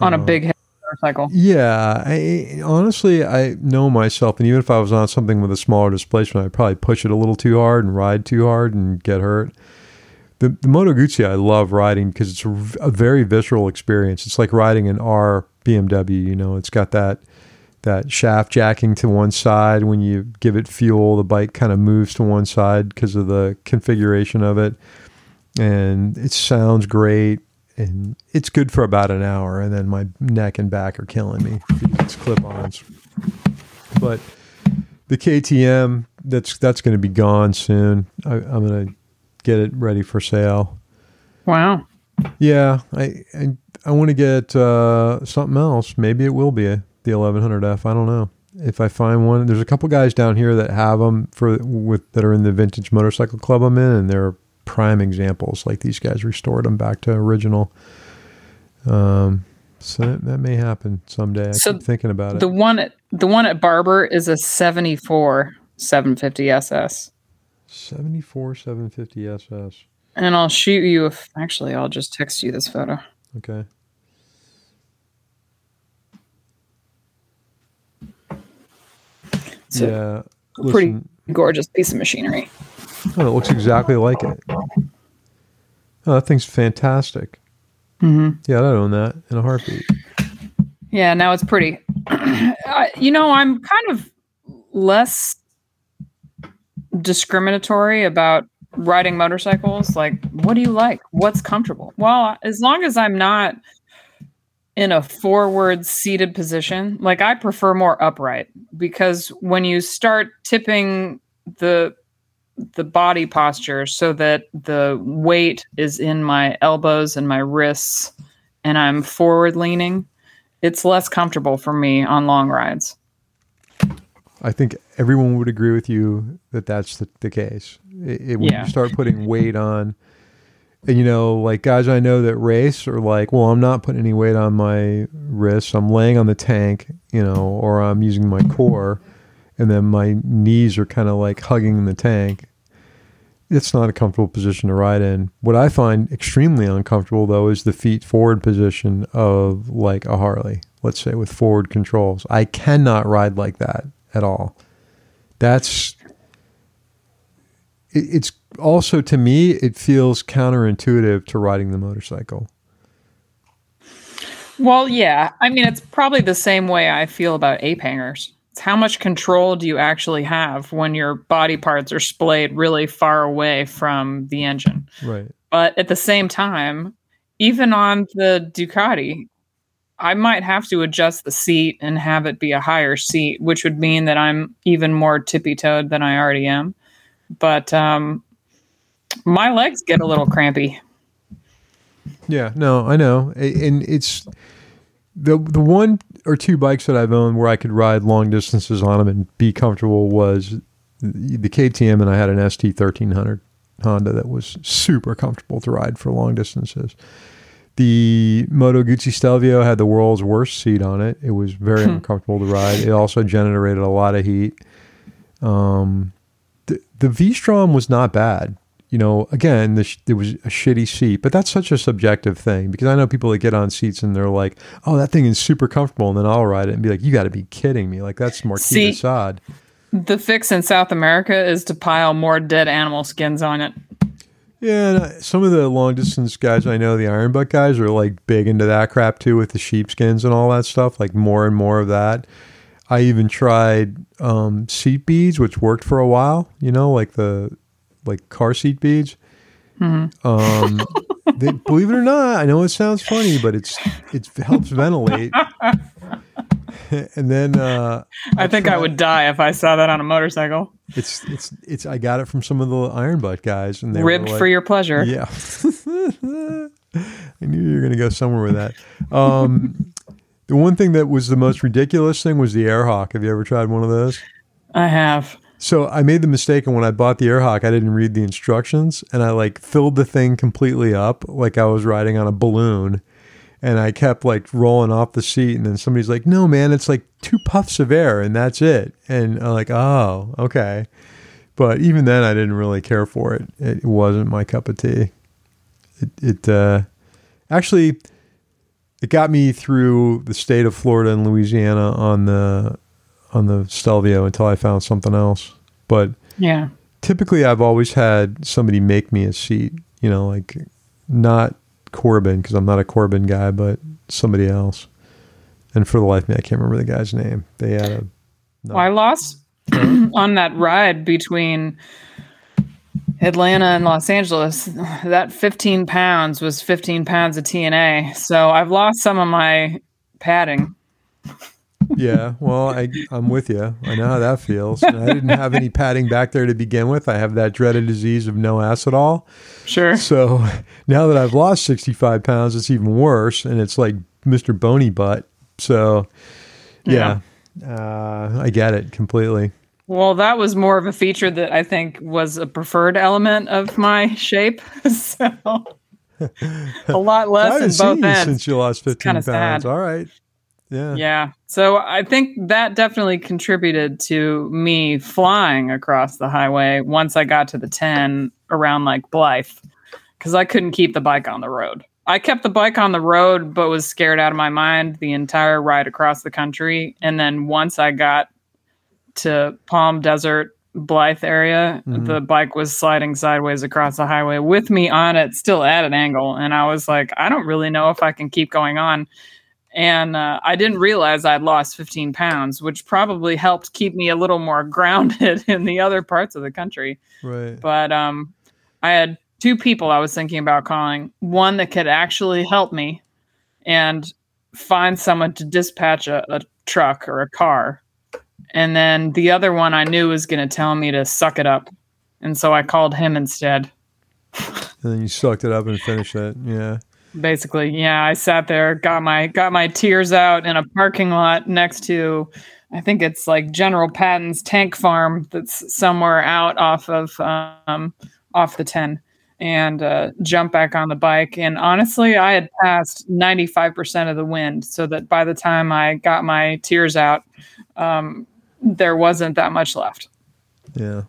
On a Uh, big motorcycle. yeah, I honestly I know myself, and even if I was on something with a smaller displacement, I'd probably push it a little too hard and ride too hard and get hurt. The, the Moto Guzzi I love riding because it's a very visceral experience. It's like riding an R BMW. You know, it's got that that shaft jacking to one side. When you give it fuel, the bike kind of moves to one side because of the configuration of it, and it sounds great. And it's good for about an hour, and then my neck and back are killing me. It's clip-ons, but the KTM that's that's going to be gone soon. I, I'm going to get it ready for sale. Wow. Yeah, I I, I want to get uh, something else. Maybe it will be a, the 1100F. I don't know if I find one. There's a couple guys down here that have them for with that are in the vintage motorcycle club I'm in, and they're prime examples. Like these guys restored them back to original. Um, so that, that may happen someday. I So keep thinking about it. The one at the one at Barber is a 74 750 SS. 74 750 SS. And I'll shoot you if actually I'll just text you this photo. Okay. It's a yeah. pretty gorgeous piece of machinery. oh, it looks exactly like it. Oh, that thing's fantastic. hmm Yeah, I'd own that in a heartbeat. Yeah, now it's pretty. You know, I'm kind of less discriminatory about riding motorcycles. Like, what do you like? What's comfortable? Well, as long as I'm not in a forward seated position, like I prefer more upright because when you start tipping the the body posture so that the weight is in my elbows and my wrists and I'm forward leaning, it's less comfortable for me on long rides. I think everyone would agree with you that that's the, the case. It, it, when Yeah. you start putting weight on, you know, like guys I know that race are like, well, I'm not putting any weight on my wrists. I'm laying on the tank, you know, or I'm using my core, and then my knees are kind of like hugging the tank. It's not a comfortable position to ride in. What I find extremely uncomfortable though is the feet forward position of like a Harley, let's say with forward controls. I cannot ride like that at all. That's it's also to me it feels counterintuitive to riding the motorcycle. Well, yeah. I mean, it's probably the same way I feel about ape hangers. It's how much control do you actually have when your body parts are splayed really far away from the engine? Right. But at the same time, even on the Ducati, I might have to adjust the seat and have it be a higher seat, which would mean that I'm even more tippy toed than I already am. But um, my legs get a little crampy. Yeah, no, I know. And it's the the one or two bikes that I've owned where I could ride long distances on them and be comfortable was the KTM and I had an ST 1300 Honda that was super comfortable to ride for long distances. The Moto Guzzi Stelvio had the world's worst seat on it. It was very Hmm. uncomfortable to ride. It also generated a lot of heat. Um, the, V-Strom was not bad. You know, again, the sh- there was a shitty seat, but that's such a subjective thing because I know people that get on seats and they're like, "Oh, that thing is super comfortable," and then I'll ride it and be like, "You got to be kidding me!" Like that's Marquis Sade. The fix in South America is to pile more dead animal skins on it. Yeah, and I- some of the long distance guys I know, the Iron Butt guys, are like big into that crap too with the sheepskins and all that stuff. Like more and more of that. I even tried um, seat beads, which worked for a while. You know, like the like car seat beads. Um, they, believe it or not, I know it sounds funny, but it's it helps ventilate. and then uh, I think I would die if I saw that on a motorcycle. It's it's it's. I got it from some of the Iron Butt guys, and they Ribbed were like, for your pleasure. Yeah. I knew you were going to go somewhere with that. Um, the one thing that was the most ridiculous thing was the Airhawk. Have you ever tried one of those? I have. So I made the mistake, and when I bought the Airhawk, I didn't read the instructions, and I like filled the thing completely up, like I was riding on a balloon, and I kept like rolling off the seat, and then somebody's like, "No, man, it's like two puffs of air, and that's it." And I'm like, "Oh, okay." But even then, I didn't really care for it. It wasn't my cup of tea. It, it uh, actually, it got me through the state of Florida and Louisiana on the on the Stelvio until I found something else. But Yeah. typically, I've always had somebody make me a seat. You know, like not Corbin because I'm not a Corbin guy, but somebody else. And for the life of me, I can't remember the guy's name. They had a no. Well, I lost on that ride between Atlanta and Los Angeles. That 15 pounds was 15 pounds of TNA. So I've lost some of my padding. yeah, well, I, I'm with you. I know how that feels. I didn't have any padding back there to begin with. I have that dreaded disease of no acetol. Sure. So now that I've lost 65 pounds, it's even worse. And it's like Mr. Bony Butt. So, yeah, Uh, I get it completely. Well, that was more of a feature that I think was a preferred element of my shape. so a lot less in both ends. since you lost 15 kinda pounds. sad. All right. Yeah. Yeah. So I think that definitely contributed to me flying across the highway once I got to the 10 around like Blythe because I couldn't keep the bike on the road. I kept the bike on the road, but was scared out of my mind the entire ride across the country. And then once I got to Palm Desert, Blythe area, Mhm. the bike was sliding sideways across the highway with me on it, still at an angle. And I was like, I don't really know if I can keep going on and uh, I didn't realize I'd lost 15 pounds, which probably helped keep me a little more grounded in the other parts of the country. Right. But um, I had two people I was thinking about calling one that could actually help me and find someone to dispatch a, a truck or a car. And then the other one I knew was going to tell me to suck it up. And so I called him instead. And then you sucked it up and finished it. Yeah. basically yeah i sat there got my got my tears out in a parking lot next to i think it's like general patton's tank farm that's somewhere out off of um off the 10 and uh, jump back on the bike and honestly i had passed 95% of the wind so that by the time i got my tears out um, there wasn't that much left Yeah.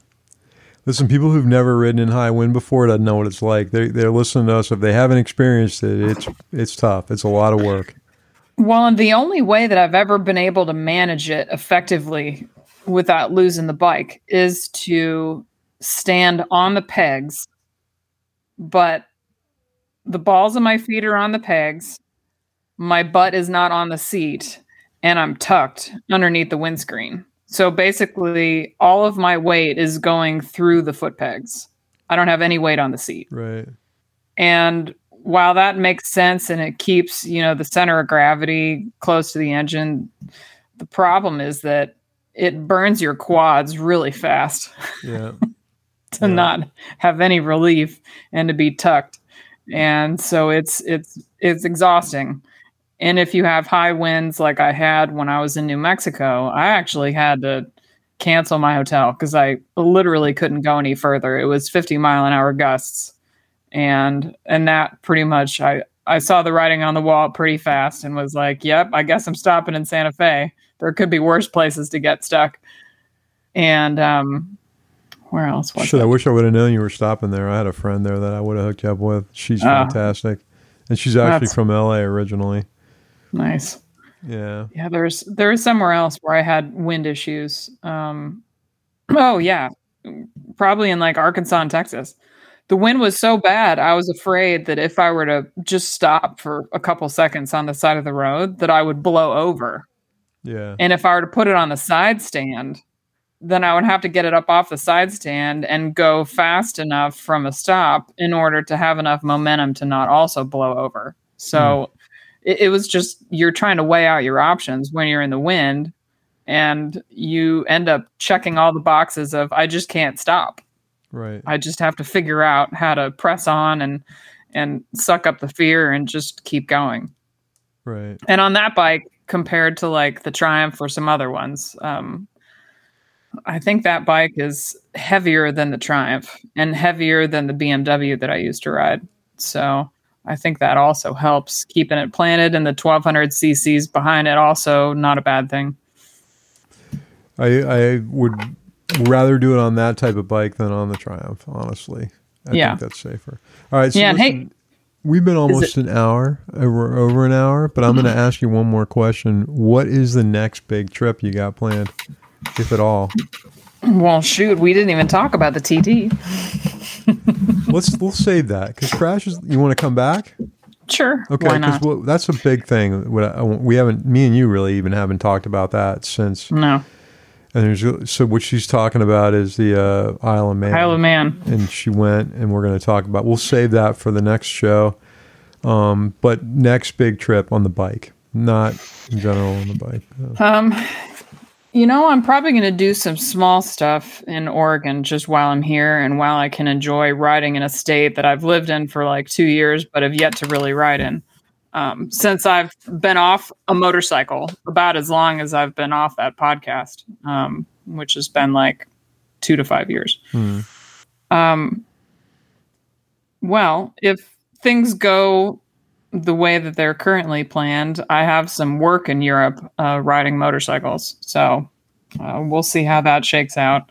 Listen, people who've never ridden in high wind before doesn't know what it's like. They're, they're listening to us. If they haven't experienced it, it's it's tough. It's a lot of work. Well, and the only way that I've ever been able to manage it effectively without losing the bike is to stand on the pegs, but the balls of my feet are on the pegs, my butt is not on the seat, and I'm tucked underneath the windscreen. So basically, all of my weight is going through the foot pegs. I don't have any weight on the seat. Right. And while that makes sense and it keeps, you know, the center of gravity close to the engine, the problem is that it burns your quads really fast Yeah. to Yeah. not have any relief and to be tucked. And so it's it's it's exhausting. And if you have high winds like I had when I was in New Mexico, I actually had to cancel my hotel because I literally couldn't go any further. It was 50 mile an hour gusts. And and that pretty much I I saw the writing on the wall pretty fast and was like, "Yep, I guess I'm stopping in Santa Fe. There could be worse places to get stuck." And um where else was Shit, it? I wish I would have known you were stopping there. I had a friend there that I would have hooked you up with. She's Oh. fantastic. And she's actually from LA originally. Nice. Yeah. Yeah, there's there's somewhere else where I had wind issues. Um, oh yeah, probably in like Arkansas and Texas. The wind was so bad, I was afraid that if I were to just stop for a couple seconds on the side of the road, that I would blow over. Yeah. And if I were to put it on the side stand, then I would have to get it up off the side stand and go fast enough from a stop in order to have enough momentum to not also blow over. So it, it was just you're trying to weigh out your options when you're in the wind and you end up checking all the boxes of I just can't stop. Right. I just have to figure out how to press on and and suck up the fear and just keep going. Right. And on that bike, compared to like the Triumph or some other ones, um, I think that bike is heavier than the Triumph and heavier than the BMW that I used to ride. So I think that also helps keeping it planted, and the 1200 cc's behind it also not a bad thing. I I would rather do it on that type of bike than on the Triumph, honestly. I Yeah. think that's safer. All right. So Yeah, and hey- we've been almost an hour, over, over an hour, but I'm going to ask you one more question. What is the next big trip you got planned, if at all? Well, shoot, we didn't even talk about the TT. Let's we'll save that because Crash is. You want to come back? Sure, Okay, why because not? that's a big thing. What I, we haven't, me and you really even haven't talked about that since. no, And there's so what she's talking about is the uh, Isle of Man. Isle of Man. and she went and we're going to talk about we'll save that for the next show um, but next big trip on the bike not in general on the bike. Um, you know, I'm probably going to do some small stuff in Oregon just while I'm here and while I can enjoy riding in a state that I've lived in for like two years, but have yet to really ride in. Um, since I've been off a motorcycle about as long as I've been off that podcast, um, which has been like two to five years. Hmm. Um, well, if things go the way that they're currently planned, I have some work in Europe uh, riding motorcycles. So uh, we'll see how that shakes out.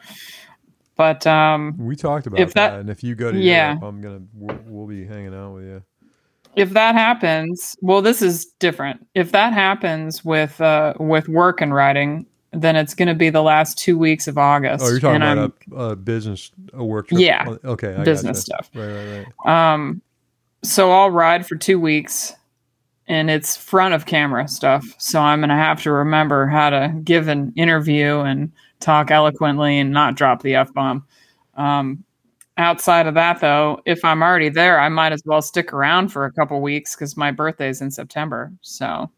But um, We talked about that, that- and if you go to Yeah. Europe, I'm gonna we'll, we'll be hanging out with you. if that happens, well, this is different. If that happens with uh, with work and riding, then it's going to be the last two weeks of August. Oh, you're talking about I'm- a, a business, a work trip. Yeah. Oh, Okay, I business gotcha. stuff. Right, right, right. Um, so I'll ride for two weeks, and it's front of camera stuff. So I'm gonna have to remember how to give an interview and talk eloquently and not drop the f bomb. Um, outside of that, though, if I'm already there, I might as well stick around for a couple weeks because my birthday's in September. So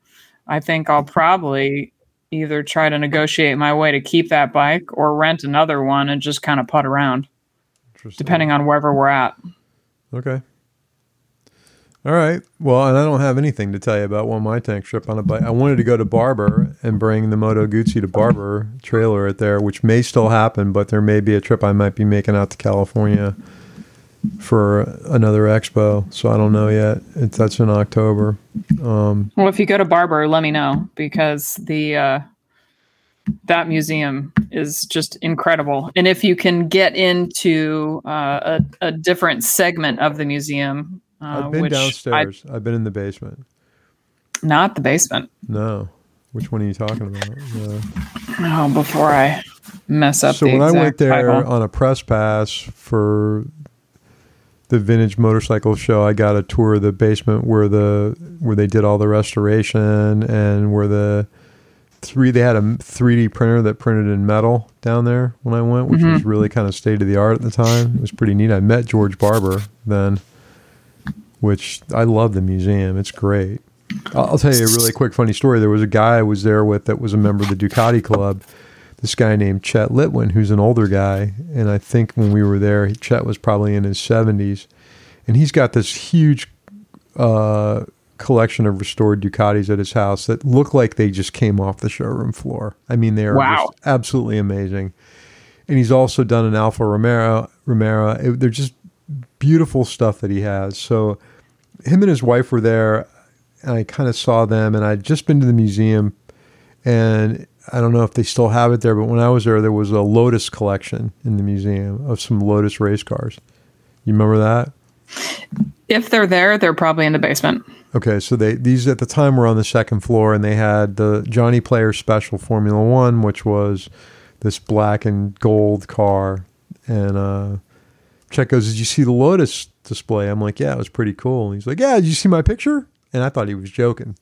I think I'll probably either try to negotiate my way to keep that bike or rent another one and just kind of putt around, depending on wherever we're at. Okay. All right. Well, and I don't have anything to tell you about one my tank trip on a bike. I wanted to go to Barber and bring the Moto Guzzi to Barber trailer it there, which may still happen, but there may be a trip I might be making out to California for another expo. So I don't know yet. It's that's in October. Um, Well, if you go to Barber, let me know because the uh, that museum is just incredible. And if you can get into uh, a, a different segment of the museum, I've been downstairs. I've been in the basement. Not the basement. No. Which one are you talking about? Yeah. Oh, before I mess up. so when I went there title. on a press pass for the vintage motorcycle show, I got a tour of the basement where the where they did all the restoration and where the three they had a 3D printer that printed in metal down there when I went, which Mm-hmm. was really kind of state of the art at the time. It was pretty neat. I met George Barber then, which I love the museum. It's great. I'll tell you a really quick funny story. There was a guy I was there with that was a member of the Ducati Club. This guy named Chet Litwin, who's an older guy, and I think when we were there, Chet was probably in his seventies, and he's got this huge uh, collection of restored Ducatis at his house that look like they just came off the showroom floor. I mean, they are Wow. just absolutely amazing. And he's also done an Alfa Romero. Romero. It- they're just beautiful stuff that he has. So him and his wife were there, and I kind of saw them, and I'd just been to the museum, and I don't know if they still have it there, but when I was there, there was a Lotus collection in the museum of some Lotus race cars. You remember that? if they're there, they're probably in the basement. Okay, so they these at the time were on the second floor, and they had the Johnny Player Special Formula One, which was this black and gold car. And uh, Chet goes, "Did you see the Lotus display?" I'm like, "Yeah, it was pretty cool." And he's like, "Yeah, did you see my picture?" And I thought he was joking.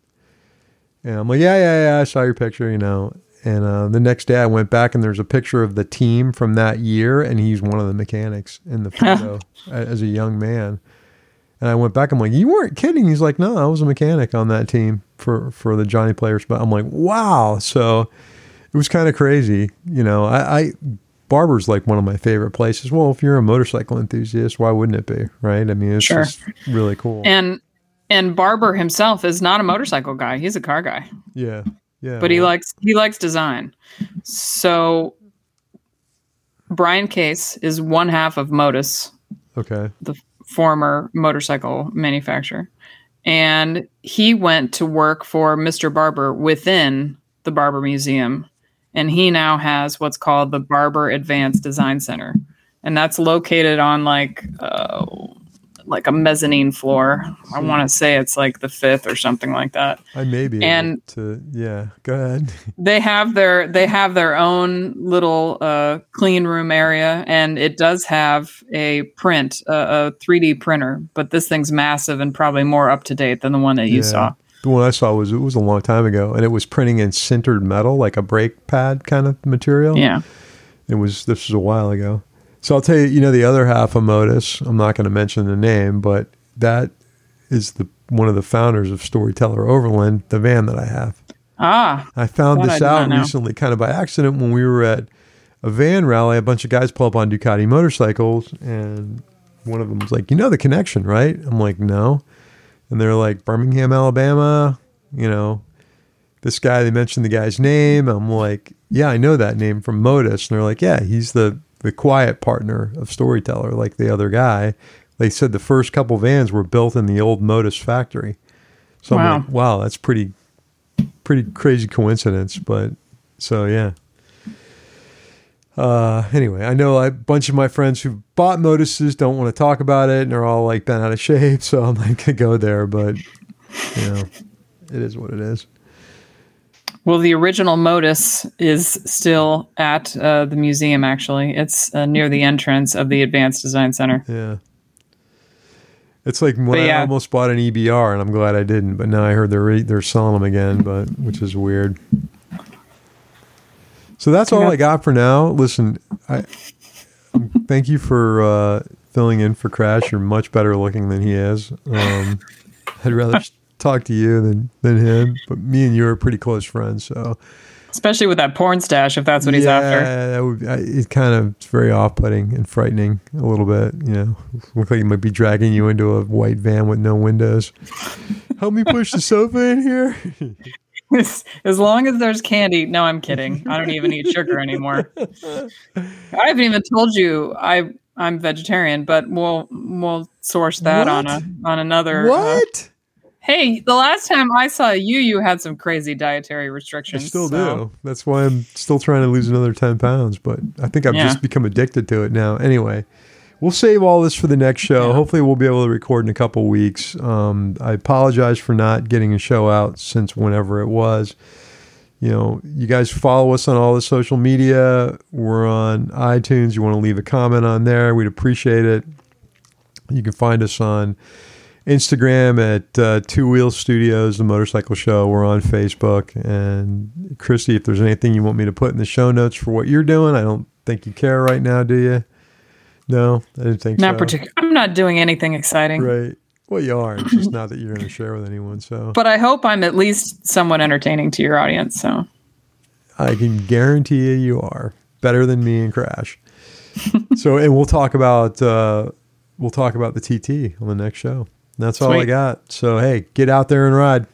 And I'm like, "Yeah, yeah, yeah, I saw your picture," you know. And uh, the next day, I went back, and there's a picture of the team from that year, and he's one of the mechanics in the photo as a young man. And I went back. I'm like, you weren't kidding. He's like, no, I was a mechanic on that team for for the Johnny Players. But I'm like, wow. So it was kind of crazy. You know, I, I Barber's like one of my favorite places. Well, if you're a motorcycle enthusiast, why wouldn't it be? Right? I mean, it's Sure. just really cool. And and Barber himself is not a motorcycle guy; he's a car guy. yeah, yeah. but he likes he likes design. So Brian Case is one half of Motus, okay. the former motorcycle manufacturer, and he went to work for Mr. Barber within the Barber Museum, and he now has what's called the Barber Advanced Design Center, and that's located on like. Uh, like a mezzanine floor. I want to say it's like the fifth or something like that. I may be And- to. Yeah. Go ahead. they have their they have their own little uh, clean room area and it does have a print uh, a 3d printer but this thing's massive and probably more up to date than the one that you Yeah. saw The one I saw was it was a long time ago, and it was printing in sintered metal, like a brake pad kind of material. yeah It was this was a while ago. So I'll tell you, you know, the other half of Motus. I'm not going to mention the name, but that is the one of the founders of Storyteller Overland, the van that I have. Ah, I found That I this out recently, kind of by accident, when we were at a van rally. A bunch of guys pull up on Ducati motorcycles, and one of them was like, "You know the connection, right?" I'm like, "No," and they're like, "Birmingham, Alabama." You know, this guy. They mentioned the guy's name. I'm like, "Yeah, I know that name from Motus," and they're like, "Yeah, he's the the quiet partner of Storyteller, like the other guy." They said the first couple vans were built in the old Motus factory. So Wow. I'm like, wow, that's pretty pretty crazy coincidence, but so yeah. Uh, anyway, I know a bunch of my friends who bought Motuses don't want to talk about it, and they're all like bent out of shape. So I'm not gonna go there, but you know, it is what it is. well, the original Motus is still at uh, the museum. Actually, it's uh, near the entrance of the Advanced Design Center. Yeah, it's like when But I almost bought an EBR, and I'm glad I didn't. But now I heard they're re- they're selling them again, but which is weird. So that's all Yeah. I got for now. Listen, I thank you for uh, filling in for Crash. You're much better looking than he is. Um, I'd rather talk to you than than him. But me and you are pretty close friends, so Especially with that porn stash, if that's what he's yeah, after. that would. I, it kind of it's very off-putting and frightening a little bit. You know, look like he might be dragging you into a white van with no windows. Help me push the sofa in here. As, long as there's candy. No, I'm kidding. I don't even eat sugar anymore. I haven't even told you I I'm vegetarian, but we'll we'll source that on a on another. uh, what? hey, the last time I saw you, you had some crazy dietary restrictions. I still so- do. That's why I'm still trying to lose another 10 pounds, but I think I've Yeah. just become addicted to it now. Anyway, we'll save all this for the next show. Yeah. Hopefully, we'll be able to record in a couple weeks. Um, I apologize for not getting a show out since whenever it was. You know, you guys follow us on all the social media. We're on iTunes. You want to leave a comment on there, we'd appreciate it. You can find us on Instagram at uh, Two Wheel Studios, the motorcycle show. We're on Facebook. And Cristi, if there's anything you want me to put in the show notes for what you're doing, I don't think you care right now, do you? No, I didn't think so. Not so. particular. I'm not doing anything exciting, Right. Well, you are. It's just not that you're going to share with anyone. So but I hope I'm at least somewhat entertaining to your audience. So I can guarantee you, you are better than me and Crash. so, and we'll talk about uh, we'll talk about the TT on the next show. That's all I got. So, hey, get out there and ride.